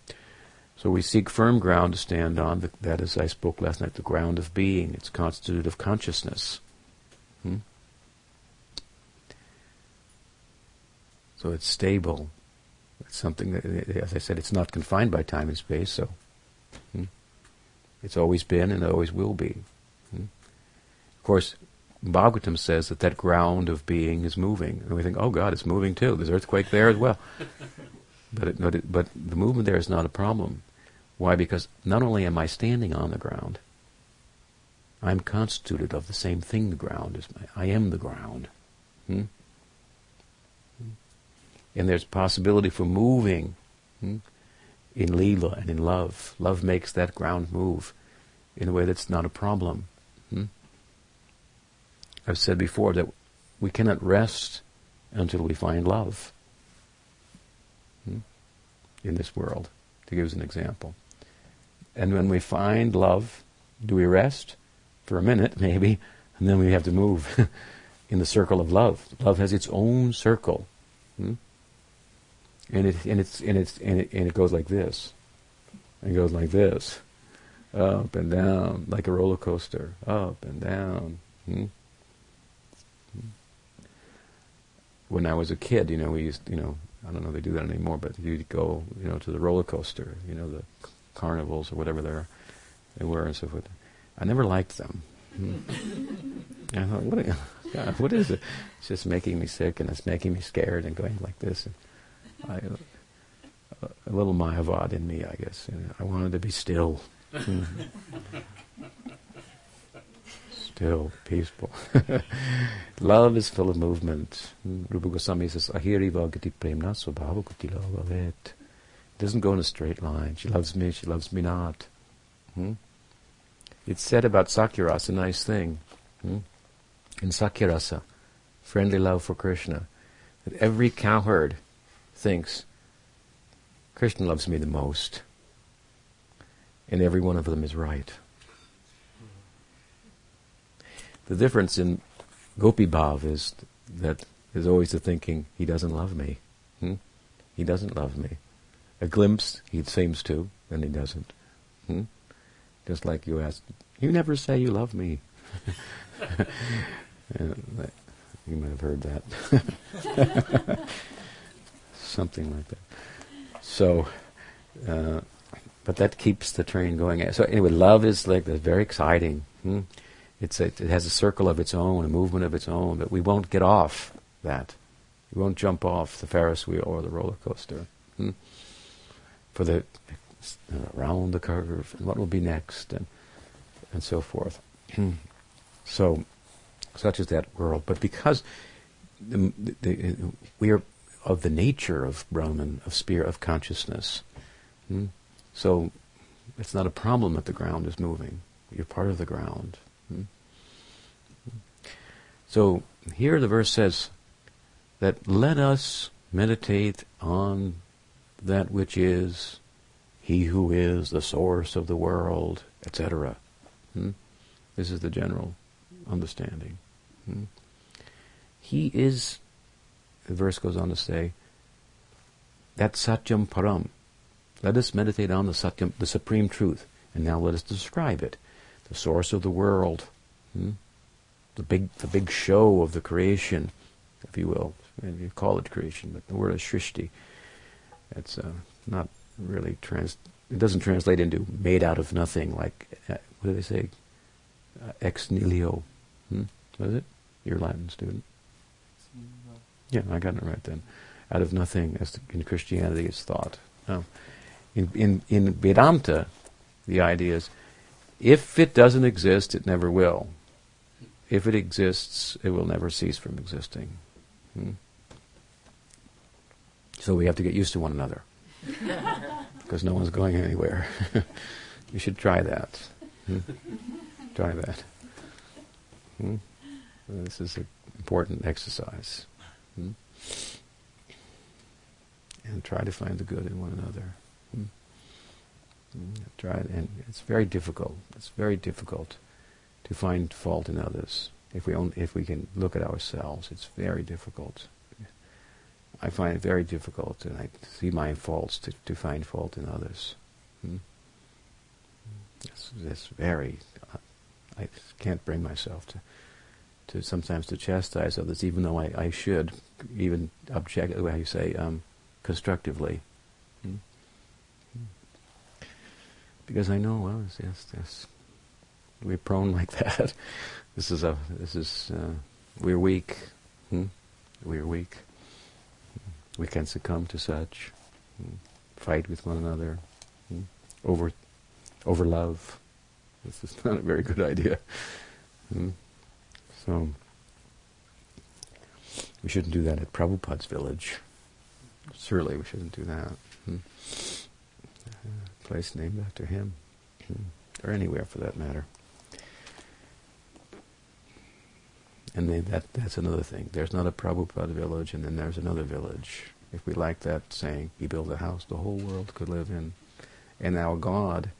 So we seek firm ground to stand on. That is, I spoke last night, the ground of being. It's constituted of consciousness. Hmm? So it's stable. It's something that, as I said, it's not confined by time and space. So hmm? it's always been and it always will be. Hmm? Of course, Bhagavatam says that that ground of being is moving, and we think, "Oh God, it's moving too." There's earthquake there as well. but it, but it, but the movement there is not a problem. Why? Because not only am I standing on the ground, I'm constituted of the same thing the ground is. I am the ground. Hmm? And there's possibility for moving hmm? in Leela and in love. Love makes that ground move in a way that's not a problem. Hmm? I've said before that we cannot rest until we find love hmm? in this world, to give us an example. And when we find love, do we rest? For a minute, maybe, and then we have to move in the circle of love. Love has its own circle. Hmm? And it and it's and it's and it, and it goes like this. It goes like this. Up and down, like a roller coaster. Up and down. Hmm? When I was a kid, you know, we used, you know, I don't know if they do that anymore, but you'd go, you know, to the roller coaster, you know, the carnivals or whatever they were and so forth. I never liked them. Hmm. I thought, what, God, what is it? It's just making me sick and it's making me scared and going like this. I, a little Mayavad in me, I guess. You know, I wanted to be still. Hmm. still, peaceful. Love is full of movement. Hmm. Rupa Goswami says, Ahiri vagati premna swabhava kutila it doesn't go in a straight line. She loves me, she loves me not. Hmm? It's said about Sakhya-rasa, a nice thing. Hmm? In Sakhya-rasa, friendly love for Krishna, that every cowherd thinks Krishna loves me the most. And every one of them is right. The difference in Gopi Bhav is that there's always the thinking, he doesn't love me. Hmm? He doesn't love me a glimpse, he seems to, and he doesn't. Hmm? Just like you asked, you never say you love me. you might have heard that. Something like that. So, uh, but that keeps the train going. So anyway, love is like very exciting. Hmm? It's a, it has a circle of its own, a movement of its own, but we won't get off that. We won't jump off the Ferris wheel or the roller coaster. Hmm? for the around the curve and what will be next and and so forth. so, such is that world. But because the, the, we are of the nature of Brahman, of spirit, of consciousness, hmm? so it's not a problem that the ground is moving. You're part of the ground. Hmm? So here the verse says that let us meditate on that which is, he who is the source of the world, etc. Hmm? This is the general understanding. Hmm? He is, the verse goes on to say, that Satyam Param. Let us meditate on the Satyam, the supreme truth, and now let us describe it. The source of the world, hmm? the big, the big show of the creation, if you will. You call it creation, but the word is Shrishti. It's uh, not really trans. It doesn't translate into made out of nothing. Like uh, what do they say? Uh, ex nihilo. Hmm? Was it? You're Latin student. Yeah, I got it right then. Out of nothing, as in Christianity, is thought. No. In, in, in Vedanta, the idea is if it doesn't exist, it never will. If it exists, it will never cease from existing. Hmm? So we have to get used to one another. Because no one's going anywhere. you should try that. Hmm? Try that. Hmm? This is an important exercise. Hmm? And try to find the good in one another. Hmm? hmm? Try it, and it's very difficult. It's very difficult to find fault in others. If we only, if we can look at ourselves, it's very difficult. I find it very difficult, and I see my faults to, to find fault in others. Hmm? It's, it's very. Uh, I can't bring myself to to sometimes to chastise others, even though I, I should, even object, how you say, um, constructively. Hmm? Hmm. Because I know, well, yes, yes, we're prone like that. this is a, this is, uh, we're weak. Hmm? We're weak. We can succumb to such, hmm? fight with one another, hmm? over, over love. This is not a very good idea. Hmm? So, we shouldn't do that at Prabhupada's village. Surely we shouldn't do that. Hmm. Place named after him, or anywhere for that matter. And they, that that's another thing. There's not a Prabhupada village, and then there's another village. If we like that saying, "He built a house the whole world could live in," and our God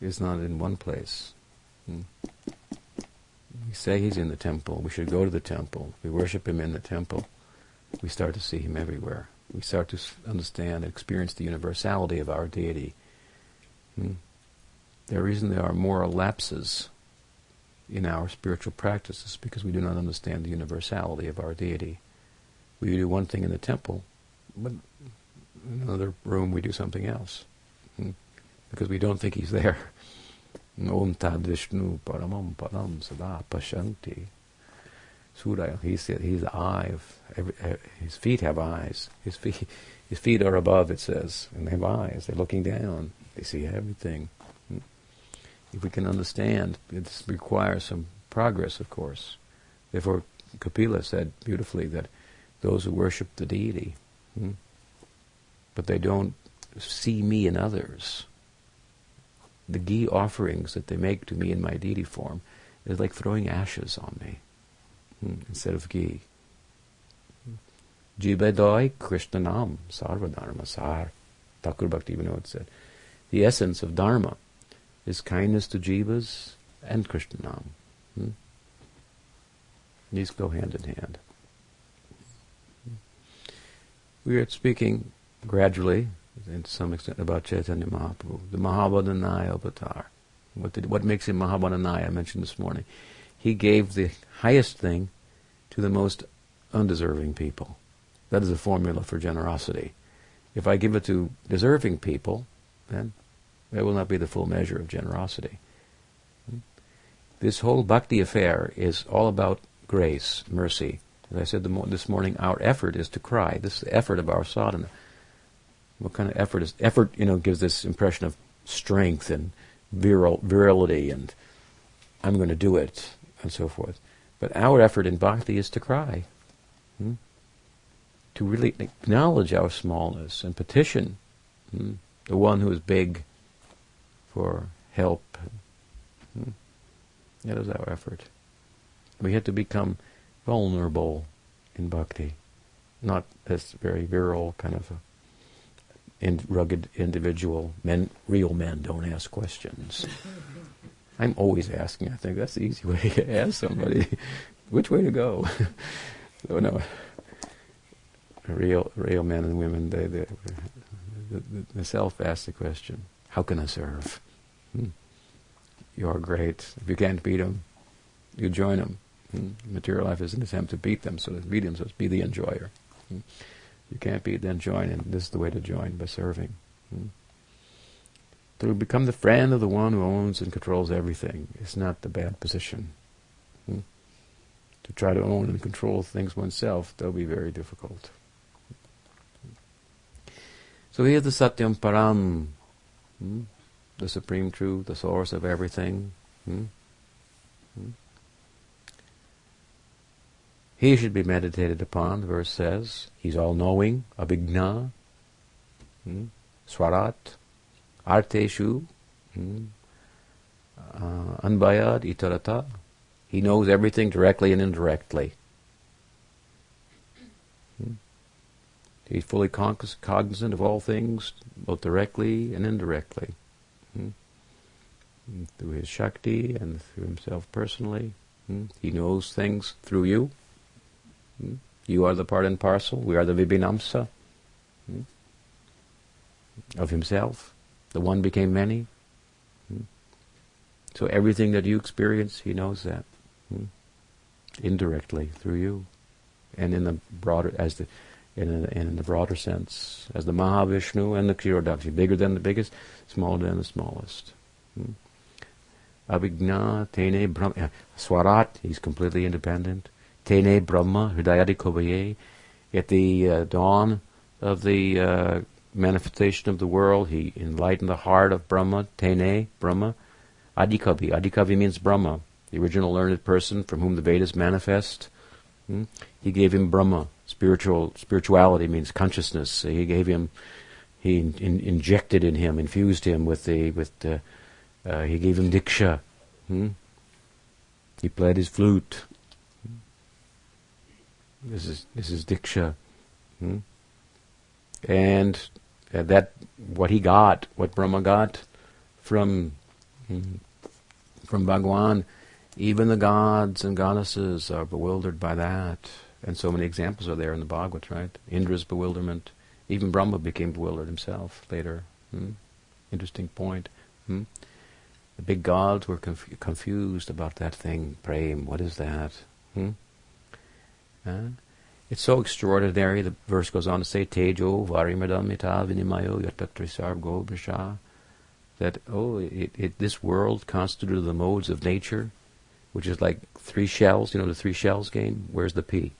is not in one place. Hmm. We say he's in the temple. We should go to the temple. We worship him in the temple. We start to see him everywhere. We start to understand and experience the universality of our deity. Hmm? The reason there are moral lapses in our spiritual practices because we do not understand the universality of our deity. We do one thing in the temple, but in another room we do something else hmm? because we don't think he's there. Om Tad Vishnu Paramam Param Sada Pashanti. Surya, he's, he's the eye of, every, his feet have eyes. His feet, his feet are above, it says, and they have eyes. They're looking down. They see everything. If we can understand, it requires some progress, of course. Therefore, Kapila said beautifully that those who worship the deity, hmm, but they don't see me in others, the ghee offerings that they make to me in my deity form is like throwing ashes on me hmm, instead of ghee. Jibedoi Krishnanam Sarvadharma Sar. Thakur Bhakti Vinod said. The essence of Dharma is kindness to jivas and Krishnanam. Hmm? These go hand in hand. We are speaking gradually and to some extent about Chaitanya Mahaprabhu, the Mahavadanya avatar. What, did, what makes him Mahavadanya I mentioned this morning. He gave the highest thing to the most undeserving people. That is a formula for generosity. If I give it to deserving people, then that will not be the full measure of generosity. This whole bhakti affair is all about grace, mercy. As I said this morning, our effort is to cry. This is the effort of our sadhana. What kind of effort is effort? You know, gives this impression of strength and virility, and I'm going to do it, and so forth. But our effort in bhakti is to cry, hmm? to really acknowledge our smallness and petition hmm? the one who is big for help. Hmm? That is our effort. We have to become vulnerable in bhakti, not this very virile kind of in rugged individual. Men, real men, don't ask questions. I'm always asking. I think that's the easy way to ask somebody which way to go. so no, real real men and women, they, they the, the, the self asks the question: How can I serve? Hmm. You're great. If you can't beat them, you join them. Hmm. Material life is an attempt to beat them, so to beat them, so be the enjoyer. Hmm. You can't be then join, and this is the way to join by serving. Hmm? To become the friend of the one who owns and controls everything is not the bad position. Hmm? to try to own and control things oneself, they'll be very difficult. So here's the Satyam Param? The supreme truth, the source of everything. Hmm? Hmm? He should be meditated upon, the verse says. He's all knowing, abhigna, hmm? swarat, arteshu, hmm? uh, anbayad, itarata. He knows everything directly and indirectly. Hmm? He's fully cognizant of all things, both directly and indirectly. Through his Shakti and through himself personally. Hmm? He knows things through you. Hmm? You are the part and parcel. We are the Vibhinamsa hmm? of himself. The one became many. So everything that you experience, he knows that indirectly through you, and in the broader as the in, a, in the broader sense as the Mahavishnu and the Kshirodakshi, bigger than the biggest, smaller than the smallest. Abhigna, Tene, Brahma, Swarat, he's completely independent. Tene Brahma, Hridayadi Kovaye. At the uh, dawn of the uh, manifestation of the world, he enlightened the heart of Brahma, Tene, Brahma. Adikavi, Adikavi means Brahma, the original learned person from whom the Vedas manifest. Hmm? He gave him Brahma. Spiritual spirituality means consciousness. He gave him, he in, in, injected in him, infused him with the with the. Uh, he gave him diksha. Hmm? He played his flute. This is this is diksha, hmm? and uh, that what he got, what Brahma got from hmm, from Bhagwan, even the gods and goddesses are bewildered by that. And so many examples are there in the Bhagavad, right? Indra's bewilderment. Even Brahma became bewildered himself later. Hmm? Interesting point. Hmm? The big gods were conf- confused about that thing, prem. What is that? Hmm? Uh, it's so extraordinary. The verse goes on to say, Tejo varimadam mita vinimayo yatatrisargo brisha. That, oh, it, it, this world constituted the modes of nature, which is like three shells, you know, the three shells game. Where's the P?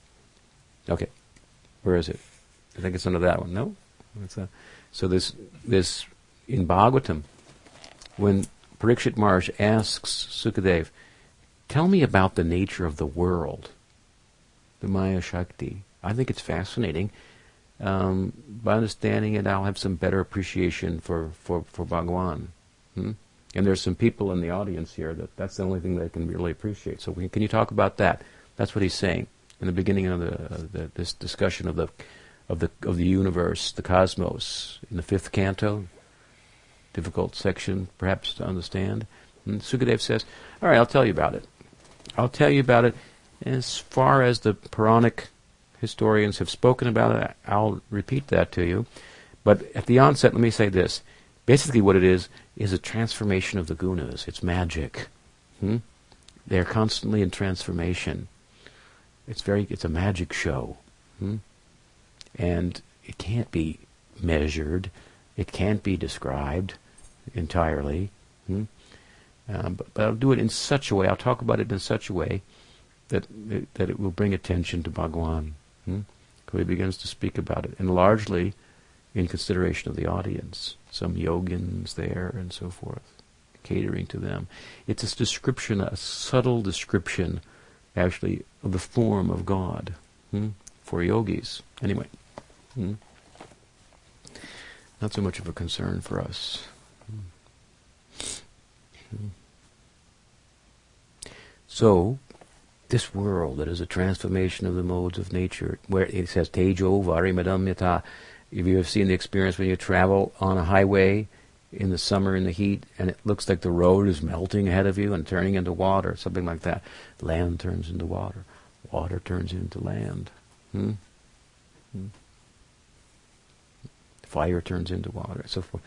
Okay. Where is it? I think it's under that one. No? A, so this, this, in Bhagavatam, when Parikshit Maharaj asks Sukadev, tell me about the nature of the world the Maya Shakti. I think it's fascinating. Um, by understanding it, I'll have some better appreciation for, for, for Bhagwan. Hmm? And there's some people in the audience here that that's the only thing they can really appreciate. So we, can you talk about that? That's what he's saying in the beginning of the, uh, the, this discussion of the of the of the universe, the cosmos, in the fifth canto. Difficult section, perhaps, to understand. And Sukadev says, "All right, I'll tell you about it. I'll tell you about it as far as the Puranic historians have spoken about it, I'll repeat that to you. But at the onset, let me say this. Basically, what it is, is a transformation of the gunas. It's magic. Hmm? They're constantly in transformation. It's very, it's a magic show. Hmm? And it can't be measured. It can't be described entirely. Hmm? Um, but, but I'll do it in such a way, I'll talk about it in such a way that that it will bring attention to Bhagwan. Hmm? So he begins to speak about it, and largely in consideration of the audience, some yogins there and so forth, catering to them. It's a description, a subtle description, actually, of the form of God hmm? for yogis. Anyway, hmm? not so much of a concern for us. So, this world that is a transformation of the modes of nature, where it says Tejo Varimadam Yata. If you have seen the experience when you travel on a highway in the summer in the heat and it looks like the road is melting ahead of you and turning into water, something like that. Land turns into water. Water turns into land. Hmm? Hmm? Fire turns into water. So forth.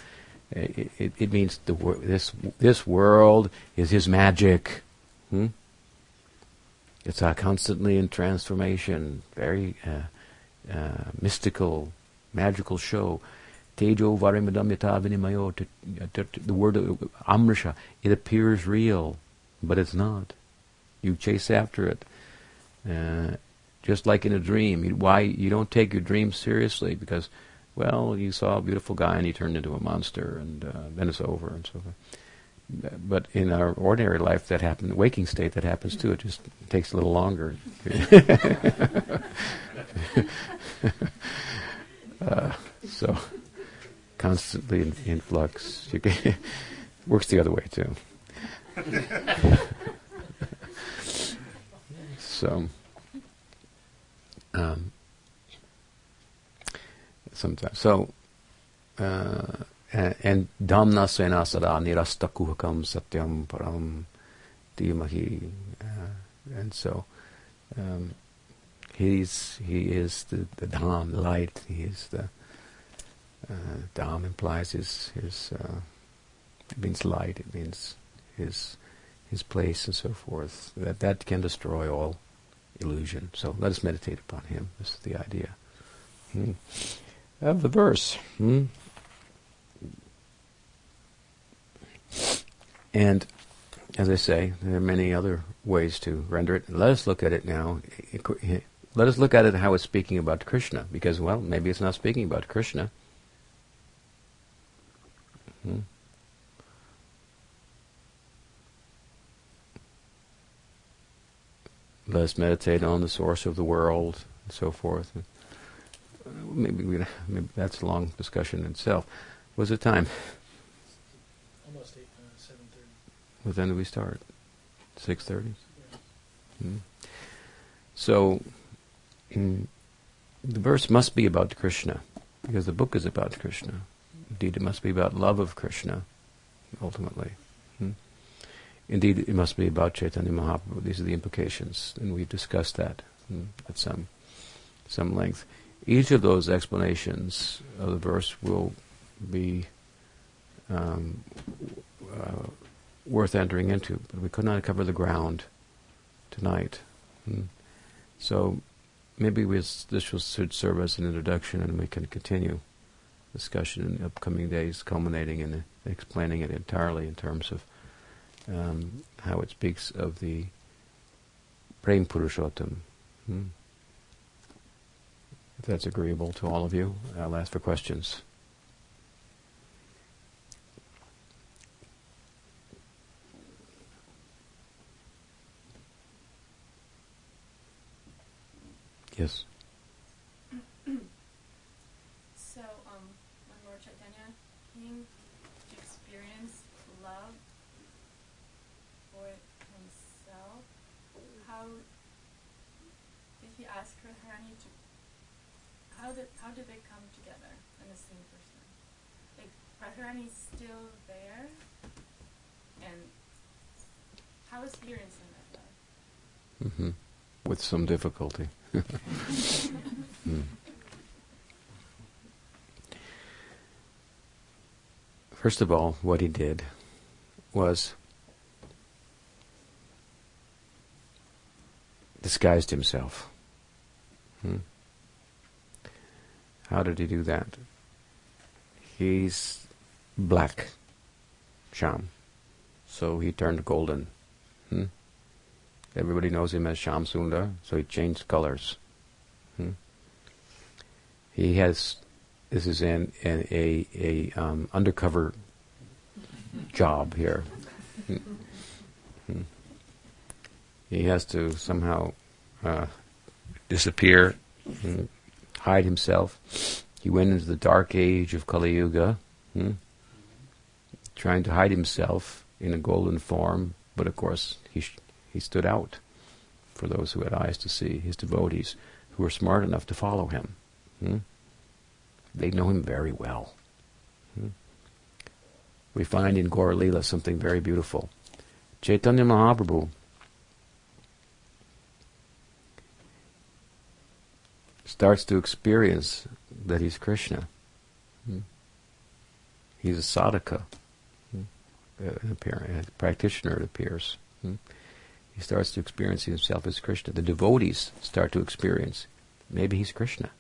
It, it, it means the this this world is his magic. Hmm? It's uh, constantly in transformation, very uh, uh, mystical, magical show. Tejo varimadamyata vinimayo, the word amrisha, it appears real, but it's not. You chase after it. Uh, just like in a dream, why you don't take your dreams seriously because, well, you saw a beautiful guy and he turned into a monster, and uh, then it's over and so forth. But in our ordinary life, that happens. Waking state, that happens too. It just takes a little longer. uh, so, constantly in, in flux. works the other way too. so, um, sometimes. So, uh, and Dhamna Senasara Nirastakuhakam Satyam Param Dhimahi. Uh, and so, um, he's, he is the, the Dham, light. He is the, uh, Dham implies his, his uh, it means light, it means his, his place and so forth. That, that can destroy all illusion. So let us meditate upon him. This is the idea. Hmm. Of the verse. Hmm. And as I say, there are many other ways to render it. Let us look at it now. Let us look at it how it's speaking about Krishna, because well, maybe it's not speaking about Krishna. Hmm. Let us meditate on the source of the world and so forth. Maybe, we, maybe that's a long discussion in itself. What's the time? Almost eight, uh, seven thirty. What time do we start? Six thirty. Hmm. So, the verse must be about Krishna, because the book is about Krishna. Indeed, it must be about love of Krishna, ultimately. Hmm. Indeed, it must be about Chaitanya Mahaprabhu. These are the implications, and we've discussed that hmm, at some some length. Each of those explanations of the verse will be um, uh, worth entering into, but we could not cover the ground tonight. Hmm. So maybe this should serve as an introduction, and we can continue discussion in the upcoming days, culminating in explaining it entirely in terms of um, how it speaks of the Prem Purushottam. Hmm. If that's agreeable to all of you, I'll ask for questions. Yes. How did how did they come together in the same person? Like Radharani's still there, and how is he in that love? Mm-hmm. With some difficulty. mm. First of all, what he did was disguised himself. Hmm? How did he do that? He's black, Shyam. So he turned golden. Hmm? Everybody knows him as Shyam Sundar, so he changed colors. Hmm? He has, this is an, a, a um, undercover job here. Hmm? Hmm? He has to somehow uh, disappear hmm? Hide himself. He went into the dark age of Kali Yuga, hmm, trying to hide himself in a golden form, but of course he, sh- he stood out for those who had eyes to see, his devotees, who were smart enough to follow him. Hmm? They know him very well. Hmm? We find in Gaur something very beautiful. Chaitanya Mahaprabhu starts to experience that he's Krishna. Hmm. He's a sadhaka, hmm. a, practitioner, it appears. Hmm. He starts to experience himself as Krishna. The devotees start to experience maybe he's Krishna.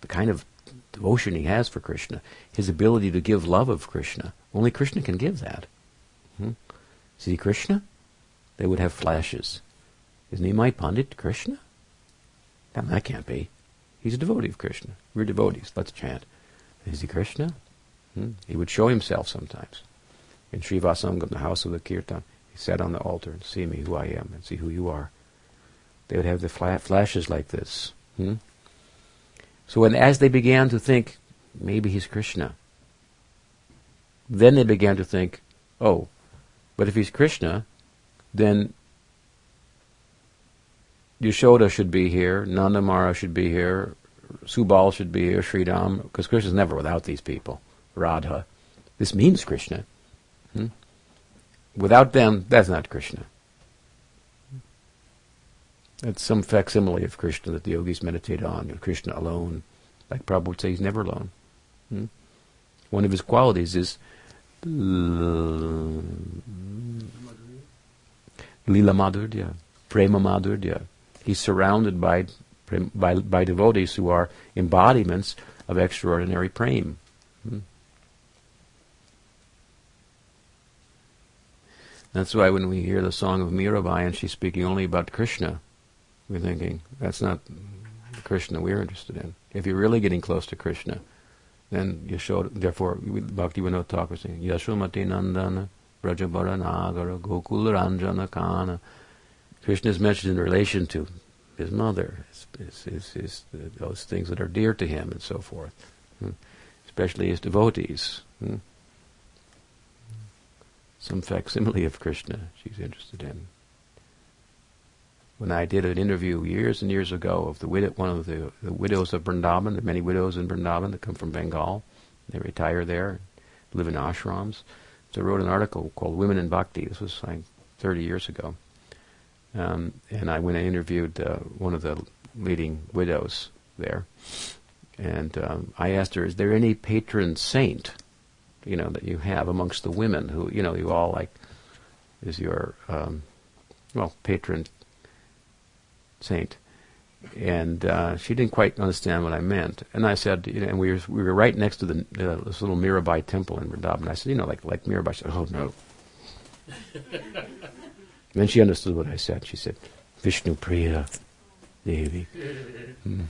The kind of devotion he has for Krishna, his ability to give love of Krishna. Only Krishna can give that. Hmm? See Krishna? They would have flashes. Isn't he my Pandit, Krishna? That can't be. He's a devotee of Krishna. We're devotees. Let's chant. Is he Krishna? Hmm? He would show himself sometimes. In Srivas Angan, the house of the Kirtan, he sat on the altar and see me who I am and see who you are. They would have the fla- flashes like this. Hmm? So when, as they began to think, maybe he's Krishna, then they began to think, oh, but if he's Krishna, then Yashoda should be here, Nandamara should be here, Subal should be here, Sridham, because Krishna's never without these people. Radha. This means Krishna. Hmm? Without them, that's not Krishna. That's some facsimile of Krishna that the yogis meditate on. Krishna alone. Like Prabhupada would say, he's never alone. Hmm? One of his qualities is Lila Madhurya, Prema Madhurya. He's surrounded by, by, by devotees who are embodiments of extraordinary prema. Hmm? That's why when we hear the song of Mirabai and she's speaking only about Krishna, we're thinking, that's not Krishna we're interested in. If you're really getting close to Krishna, then you Yashoda, therefore, Bhakti Vinod Thakur saying, Yashomati Nandana, Brajabara Nagara, Gokula Ranjana Kana. Krishna is mentioned in relation to his mother, his, his, his, those things that are dear to him, and so forth, hmm? especially his devotees. Hmm? some facsimile of Krishna she's interested in. When I did an interview years and years ago of the widow, one of the, the widows of Vrindavan, are many widows in Vrindavan that come from Bengal. They retire there, live in ashrams. So I wrote an article called Women in Bhakti. This was like 30 years ago. Um, and I went and interviewed uh, one of the leading widows there. And um, I asked her, is there any patron saint you know, that you have amongst the women who, you know, you all like is your, um, well, patron saint. And uh, she didn't quite understand what I meant. And I said, you know, and we were, we were right next to the uh, this little Mirabai temple in Vrindavan. I said, you know, like like Mirabai. She said, oh no. then she understood what I said. She said, Vishnu Priya Devi, mm,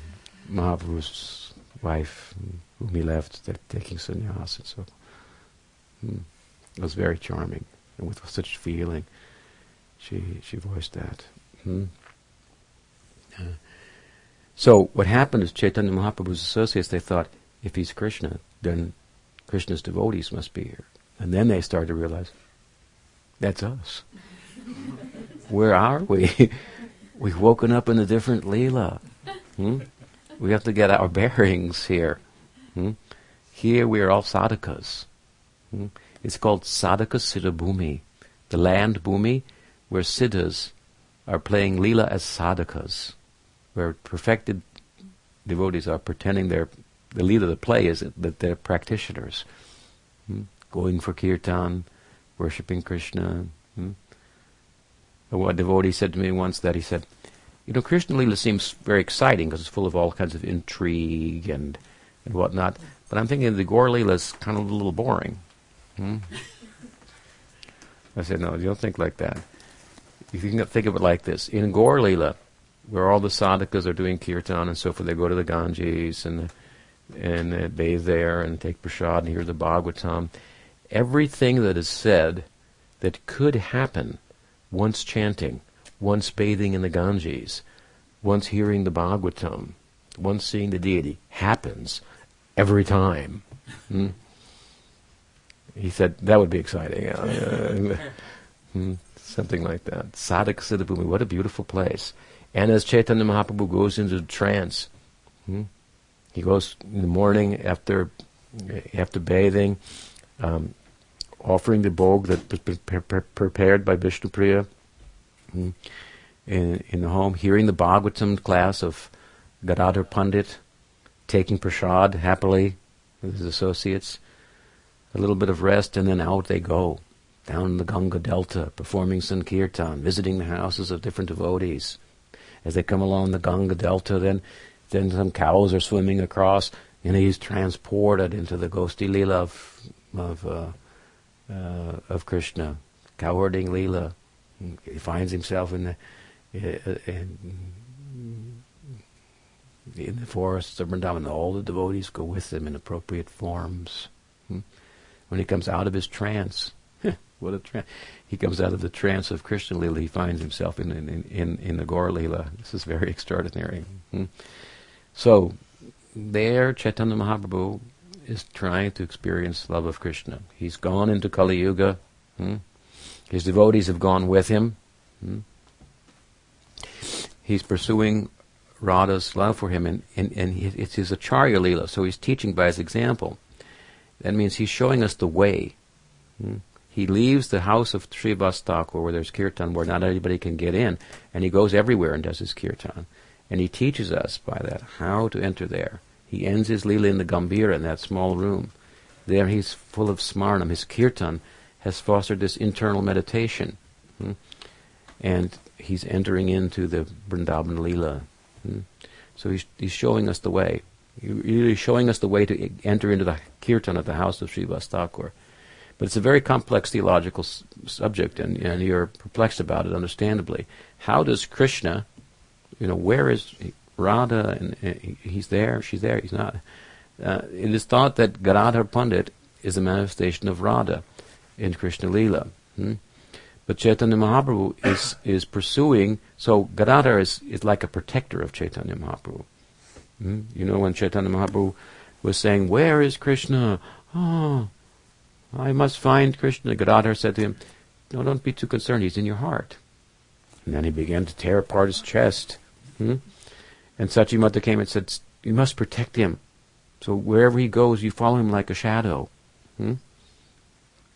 Mahaprabhu's wife, whom he left, taking sannyas and so. Hmm. It was very charming, and with such feeling, she she voiced that. Hmm. Uh, so what happened is Chaitanya Mahaprabhu's associates they thought if he's Krishna, then Krishna's devotees must be here, and then they started to realize that's us. Where are we? We've woken up in a different Leela. Hmm? We have to get our bearings here. Hmm? Here we are all sadhakas. Hmm? It's called Sadhaka Siddha Bhumi, the land Bhumi where siddhas are playing lila as sadhakas, where perfected devotees are pretending they're the lila, the play is that they're practitioners, hmm? going for kirtan, worshipping Krishna. A devotee said to me once that he said, "You know, Krishna lila seems very exciting because it's full of all kinds of intrigue and and whatnot, but I'm thinking the Gaur lila is kind of a little boring." Hmm? I said, no, you don't think like that. You can think of it like this. In Gaur Lila, where all the sadhakas are doing kirtan and so forth, they go to the Ganges and and bathe there and take prasad and hear the Bhagavatam. Everything that is said that could happen once chanting, once bathing in the Ganges, once hearing the Bhagavatam, once seeing the deity, happens every time. Hmm? he said that would be exciting. Hmm, something like that. Sadhak Siddhabhumi, what a beautiful place. And as Chaitanya Mahaprabhu goes into trance, hmm, he goes in the morning after after bathing, um, offering the bhog that was pre- pre- prepared by Vishnu Priya hmm, in, in the home, hearing the Bhagavatam class of Gadadhar Pandit, taking prasad happily with his associates, a little bit of rest, and then out they go down the Ganga Delta, performing Sankirtan, visiting the houses of different devotees. As they come along the Ganga Delta, then then some cows are swimming across, and he's transported into the Gosti Lila of of, uh, uh, of Krishna, cowherding Leela. He finds himself in the uh, and in the forests of Vrindavan, all the devotees go with him in appropriate forms. Hmm? When he comes out of his trance, what a trance! He comes out of the trance of Krishna Lila. He finds himself in in in, in the Gaur Lila. This is very extraordinary. Hmm? So, there, Chaitanya Mahaprabhu is trying to experience love of Krishna. He's gone into Kali Yuga. Hmm? His devotees have gone with him. Hmm? He's pursuing Radha's love for him, and, and, and it's his Acharya Leela, so he's teaching by his example. That means he's showing us the way. Hmm? He leaves the house of Srivas Thakur, where there's kirtan, where not anybody can get in, and he goes everywhere and does his kirtan. And he teaches us by that how to enter there. He ends his lila in the Gambhira, in that small room. There he's full of smarnam. His kirtan has fostered this internal meditation. Hmm? And he's entering into the Vrindavan Leela. Hmm? So he's, he's showing us the way. He's really showing us the way to enter into the kirtan at the house of Srivas Thakur. But it's a very complex theological s- subject, and, and you're perplexed about it, understandably. How does Krishna, you know, where is Radha? And, and he's there, she's there, he's not. Uh, it is thought that Gadadhar Pandit is a manifestation of Radha in Krishna Lila. Hmm? But Chaitanya Mahaprabhu is, is pursuing, so Gadadhar is, is like a protector of Chaitanya Mahaprabhu. Hmm? You know, when Chaitanya Mahaprabhu was saying, Where is Krishna? Oh, I must find Krishna. Gadadhar said to him, No, don't be too concerned. He's in your heart. And then he began to tear apart his chest. Hmm? And Sachimata came and said, You must protect him. So wherever he goes, you follow him like a shadow. Hmm?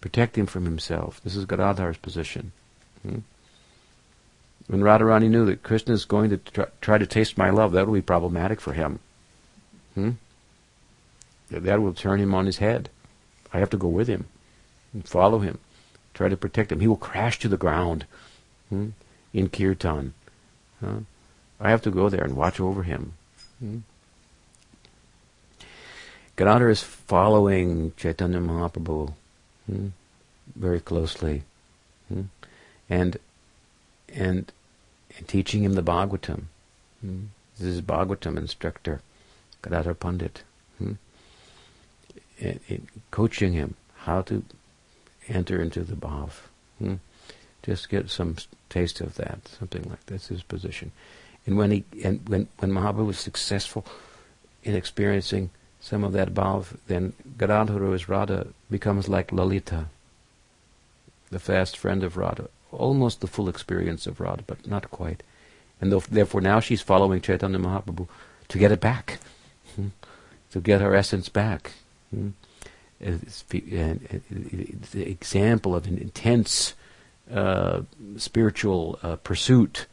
Protect him from himself. This is Gadadhar's position. Hmm? When Radharani knew that Krishna is going to try, try, to taste my love, that will be problematic for him. Hmm? That will turn him on his head. I have to go with him and follow him, try to protect him. He will crash to the ground hmm? in kirtan. Huh? I have to go there and watch over him. Hmm? Gadadhar is following Chaitanya Mahaprabhu hmm? very closely, hmm? and and and teaching him the Bhagavatam. Hmm? This is Bhagavatam instructor, Gadadhar Pandit. Hmm? And, and coaching him how to enter into the bhav. Hmm? Just get some taste of that, something like this, his position. And when he and when when Mahaprabhu was successful in experiencing some of that bhav, then Gadadhara as Radha becomes like Lalita, the fast friend of Radha, almost the full experience of Radha, but not quite. And therefore now she's following Chaitanya Mahaprabhu to get it back, hmm? to get her essence back. Hmm? It's, it's the example of an intense uh, spiritual uh, pursuit.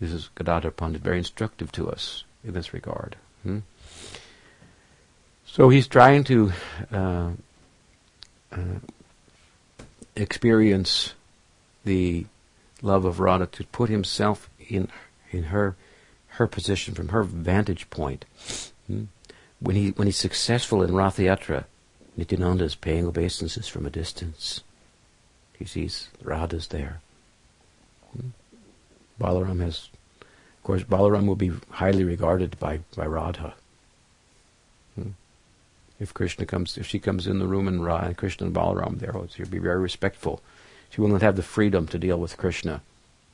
This is Gadadhar Pandit, very instructive to us in this regard. Hmm? So he's trying to uh, uh, experience the love of Radha to put himself in in her her position from her vantage point. Hmm? When he when he's successful in Rathayatra, Nityananda is paying obeisances from a distance. He sees Radha's there. Hmm? Balaram has, of course, Balaram will be highly regarded by, by Radha. Hmm? If Krishna comes, if she comes in the room and, Ra, and Krishna and Balaram there, she'll be very respectful. She will not have the freedom to deal with Krishna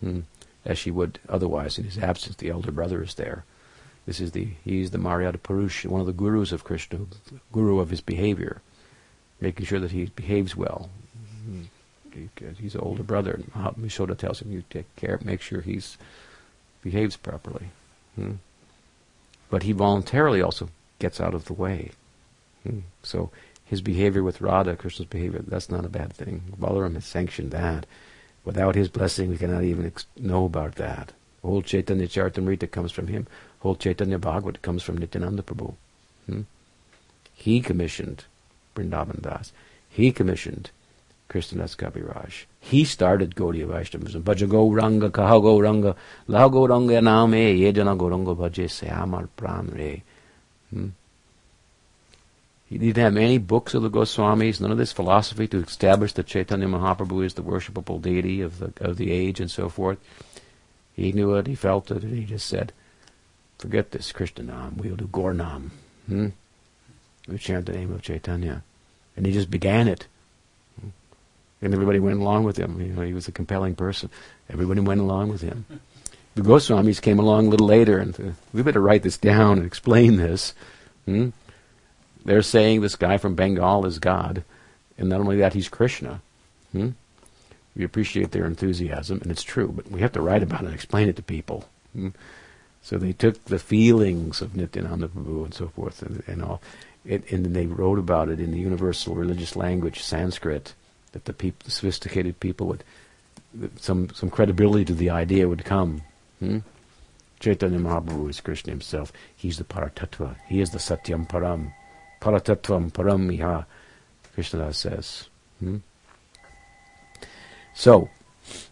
hmm, as she would otherwise in his absence. The elder brother is there. This is the he's the Maryada Purush, one of the gurus of Krishna, guru of his behavior, making sure that he behaves well. Hmm he's an older brother. Mishoda tells him, "You take care, make sure he's behaves properly." Hmm? But he voluntarily also gets out of the way. Hmm? So his behavior with Radha, Krishna's behavior—that's not a bad thing. Balaram has sanctioned that. Without his blessing, we cannot even ex- know about that. Whole Chaitanya Charitamrita comes from him. Whole Chaitanya Bhagavat comes from Nityananda Prabhu. Hmm? He commissioned Vrindavan Das. He commissioned Krishnadas Kaviraj. He started Gaudiya Vaishnavism. Bhaja Gauranga, Kaha Gauranga, Laha Gauranga Name, Yejana Gauranga Bhaje Sayamar Pran Re. Hmm? He didn't have any books of the Goswamis, none of this philosophy to establish that Chaitanya Mahaprabhu is the worshipable deity of the, of the age and so forth. He knew it, he felt it, and he just said, forget this Krishna Nam, we'll do Gaur Nam. Hmm? We chant the name of Chaitanya. And he just began it. And everybody went along with him. You know, he was a compelling person. Everybody went along with him. The Goswamis came along a little later and we better write this down and explain this. Hmm? They're saying this guy from Bengal is God. And not only that, he's Krishna. Hmm? We appreciate their enthusiasm, and it's true, but we have to write about it and explain it to people. Hmm? So they took the feelings of Nityananda Prabhu and so forth and, and all, it, and then they wrote about it in the universal religious language, Sanskrit, that the, peop- the sophisticated people would, some some credibility to the idea would come. Hmm? Chaitanya Mahaprabhu is Krishna himself. He's the Paratattva. He is the Satyam Param. Paratattvam Param Iha, Krishna says. Hmm? So,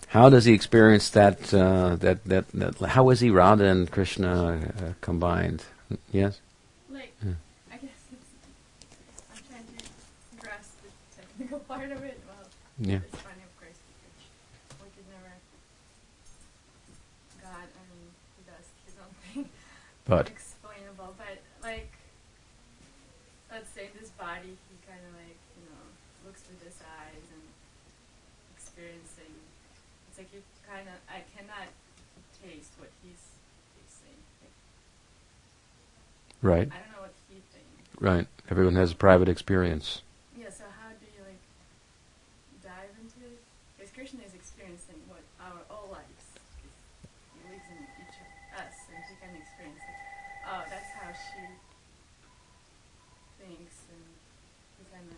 how does he experience that, uh, that, that, that, how is he Radha and Krishna uh, combined? Yes? Like, Yeah. I guess I'm trying to grasp the technical part of it. Yeah. it's funny, of course, because we could never. God, I mean, he does his own thing. But, Explainable, but like, let's say this body, he kind of like, you know, looks with his eyes and experiencing. It's like you kind of, I cannot taste what he's tasting. Like, right, I don't know what he thinks. right. Everyone has a private experience. Yeah, so how do you like dive into it? Because Krishna is experiencing what our all lives. 'cause He lives in each of us, and he can experience it. Oh, that's how she thinks, and he's kind of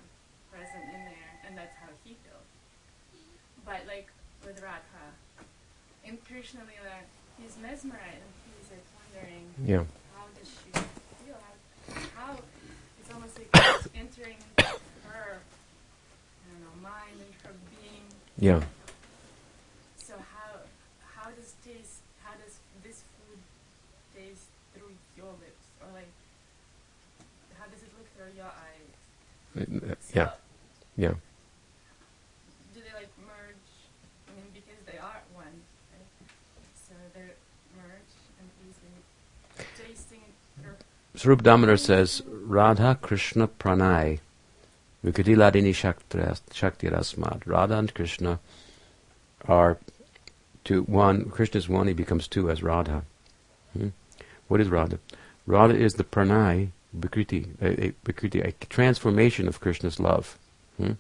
present in there, and that's how he feels. But like with Radha, in Krishna Lila, he's mesmerized, and he's like wondering Yeah. how does she feel? How, how it's almost like it's entering into her, I don't know, mind and her being. Yeah. So how how does taste? How does this food taste through your lips, or like how does it look through your eyes? Uh, So Yeah. Yeah. Do they like merge? I mean, because they are one, right? So they're merged, and he's been tasting it Swarup Damodar says, Radha Krishna Pranay, Vikatiladini Shakti Rasmat. Radha and Krishna are two, one, Krishna is one, he becomes two as Radha. Hmm? What is Radha? Radha is the pranay, Vikriti, a, a, a transformation of Krishna's love. Hmm?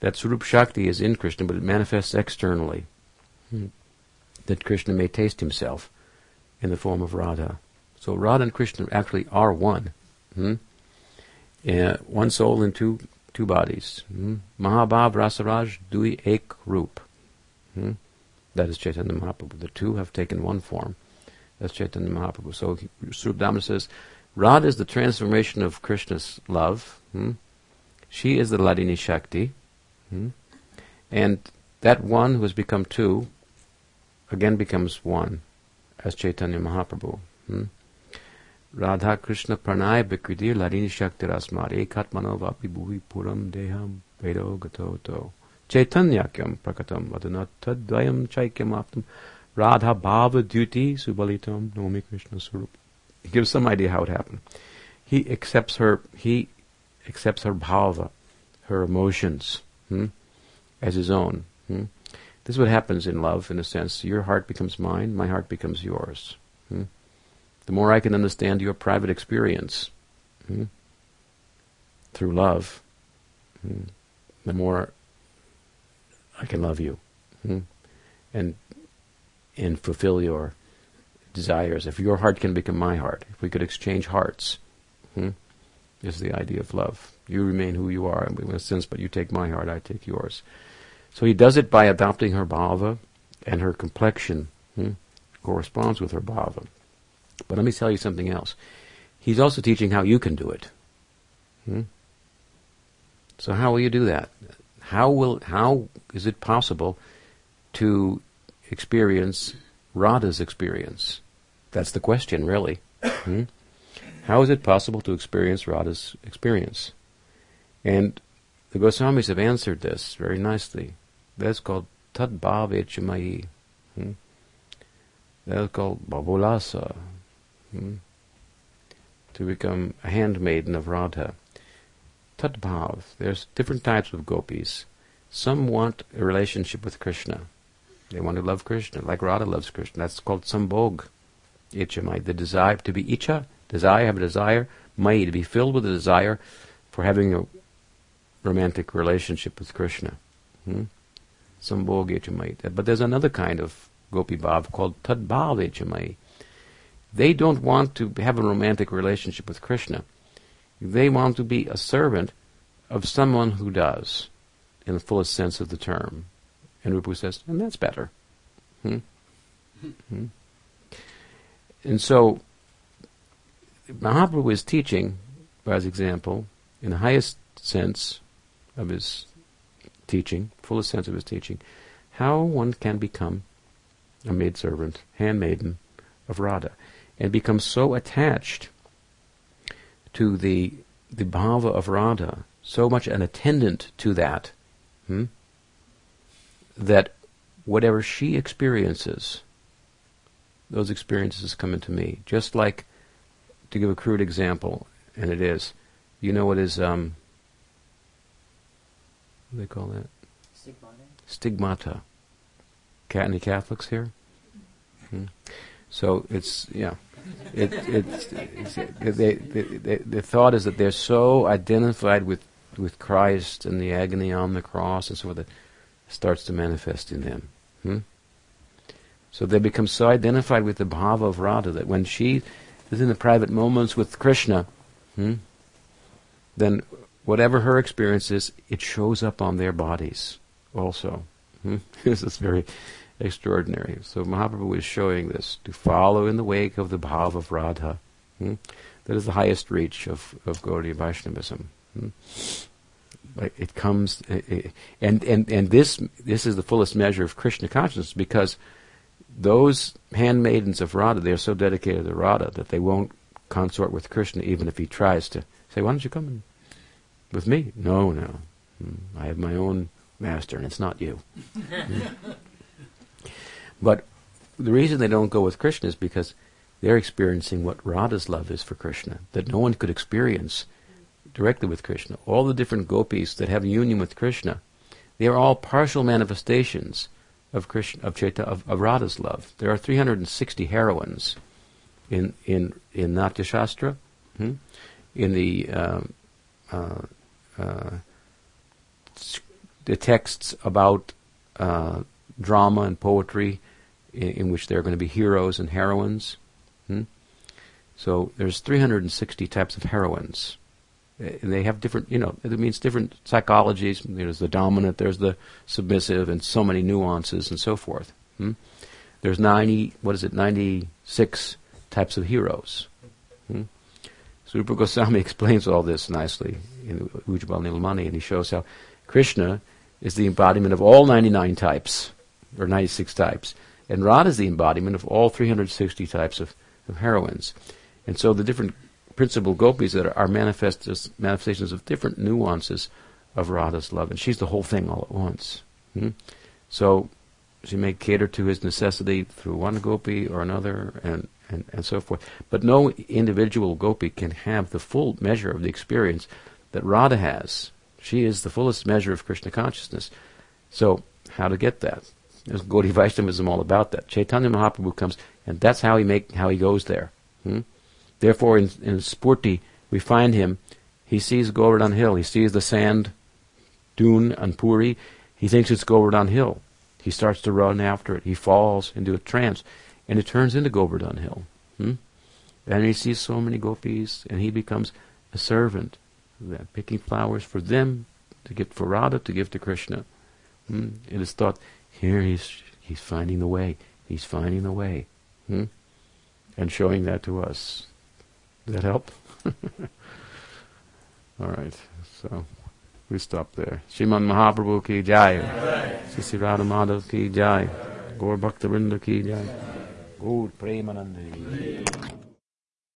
That Swarup Shakti is in Krishna, but it manifests externally. Hmm? That Krishna may taste himself in the form of Radha. So Radha and Krishna actually are one. Hmm? Uh, one soul in two two bodies. Hmm? Mahabhav Rasaraj Dui Ek Roop. Hmm? That is Chaitanya Mahaprabhu. The two have taken one form. That's Chaitanya Mahaprabhu. So Swarup says, Radha is the transformation of Krishna's love. Hmm? She is the Hladini Shakti. Hmm? And that one who has become two again becomes one as Chaitanya Mahaprabhu. Hmm? Radha Krishna Pranay Bikridir Ladini Shakti Rasmar Ekatmano Vapi Bhuvi Puram Deham Vedo Gatoto Chaitanyakyam Prakatam Vadana Tadvayam Chaikyam Aptam Radha Bhava Duty Subalitam Nomi Krishna Surup. He gives some idea how it happened. He accepts her he accepts her bhava, her emotions, hmm, as his own. Hmm. This is what happens in love, in a sense. Your heart becomes mine, my heart becomes yours. Hmm. The more I can understand your private experience hmm, through love, hmm, the more I can love you hmm, and and fulfill your desires. If your heart can become my heart, if we could exchange hearts, hmm, is the idea of love. You remain who you are in a sense, but you take my heart, I take yours. So he does it by adopting her bhava, and her complexion hmm, corresponds with her bhava. But let me tell you something else. He's also teaching how you can do it. Hmm? So how will you do that? How will how is it possible to experience Radha's experience? That's the question, really. Hmm? How is it possible to experience Radha's experience? And the Goswamis have answered this very nicely. That's called Tad Bhavechamayi. Hmm? That's called Bhavollasa. Hmm? To become a handmaiden of Radha. Tadbhav. There's different types of gopis. Some want a relationship with Krishna. They want to love Krishna, like Radha loves Krishna. That's called sambhog. Ichamai. The desire to be icha, desire, have a desire, mai, to be filled with a desire for having a romantic relationship with Krishna. Hmm? Sambhog ichamai. But there's another kind of gopi bhav called tadbhav ichamai. They don't want to have a romantic relationship with Krishna. They want to be a servant of someone who does, in the fullest sense of the term. And Rupa says, and that's better. Hmm? Hmm? And so, Mahaprabhu is teaching, by his example, in the highest sense of his teaching, fullest sense of his teaching, how one can become a maidservant, handmaiden of Radha, and become so attached to the the bhava of Radha, so much an attendant to that, hmm, that whatever she experiences, those experiences come into me. Just like, to give a crude example, and it is, you know what is, um, what do they call that? Stigmata. Stigmata. Any Catholics here? Hmm. So it's yeah, it, it's, it's they, they, the thought is that they're so identified with with Christ and the agony on the cross and so forth that starts to manifest in them. Hmm? So they become so identified with the bhava of Radha that when she is in the private moments with Krishna, hmm, then whatever her experience is, it shows up on their bodies also. Hmm? this is very extraordinary. So Mahaprabhu is showing this to follow in the wake of the bhava of Radha. Hmm? That is the highest reach of, of Gaudiya Vaishnavism. Hmm? it comes, and, and, and this, this is the fullest measure of Krishna consciousness because those handmaidens of Radha, they are so dedicated to Radha that they won't consort with Krishna even if he tries to say, why don't you come with me? No, no. Hmm. I have my own master and it's not you. But the reason they don't go with Krishna is because they're experiencing what Radha's love is for Krishna, that no one could experience directly with Krishna. All the different gopis that have union with Krishna, they are all partial manifestations of Krishna, of Chaita, of, of Radha's love. There are 360 heroines in in in Natya Shastra, hmm? in the um, uh, uh, the texts about uh, drama and poetry in, in which there are going to be heroes and heroines. Hmm? So there's 360 types of heroines. And they have different, you know, it means different psychologies. There's the dominant, there's the submissive, and so many nuances and so forth. Hmm? There's 90, what is it, 96 types of heroes. Hmm? So Rupa Goswami explains all this nicely in Ujjwal Nilamani, and he shows how Krishna is the embodiment of all 99 types, or 96 types. And Radha is the embodiment of all 360 types of, of heroines. And so the different principal gopis that are, are manifestations of different nuances of Radha's love. And she's the whole thing all at once. Hmm? So she may cater to his necessity through one gopi or another and, and, and so forth. But no individual gopi can have the full measure of the experience that Radha has. She is the fullest measure of Krishna consciousness. So how to get that? There's Gaudiya Vaishnavism all about that. Chaitanya Mahaprabhu comes, and that's how he make how he goes there. Hmm? Therefore, in, in Sphurti, we find him. He sees Govardhan Hill. He sees the sand dune on Puri. He thinks it's Govardhan Hill. He starts to run after it. He falls into a trance, and it turns into Govardhan Hill. Hmm? And he sees so many gopis, and he becomes a servant, picking flowers for them to give for Radha to give to Krishna. Hmm? It is thought here he's he's finding the way. He's finding the way, hmm? and showing that to us. Does that help? All right. So we stop there. Shriman Mahaprabhu ki jai. Sisi Radha Madhav ki jai. Gaur Bhakta ki jai. Gaur Premanandi.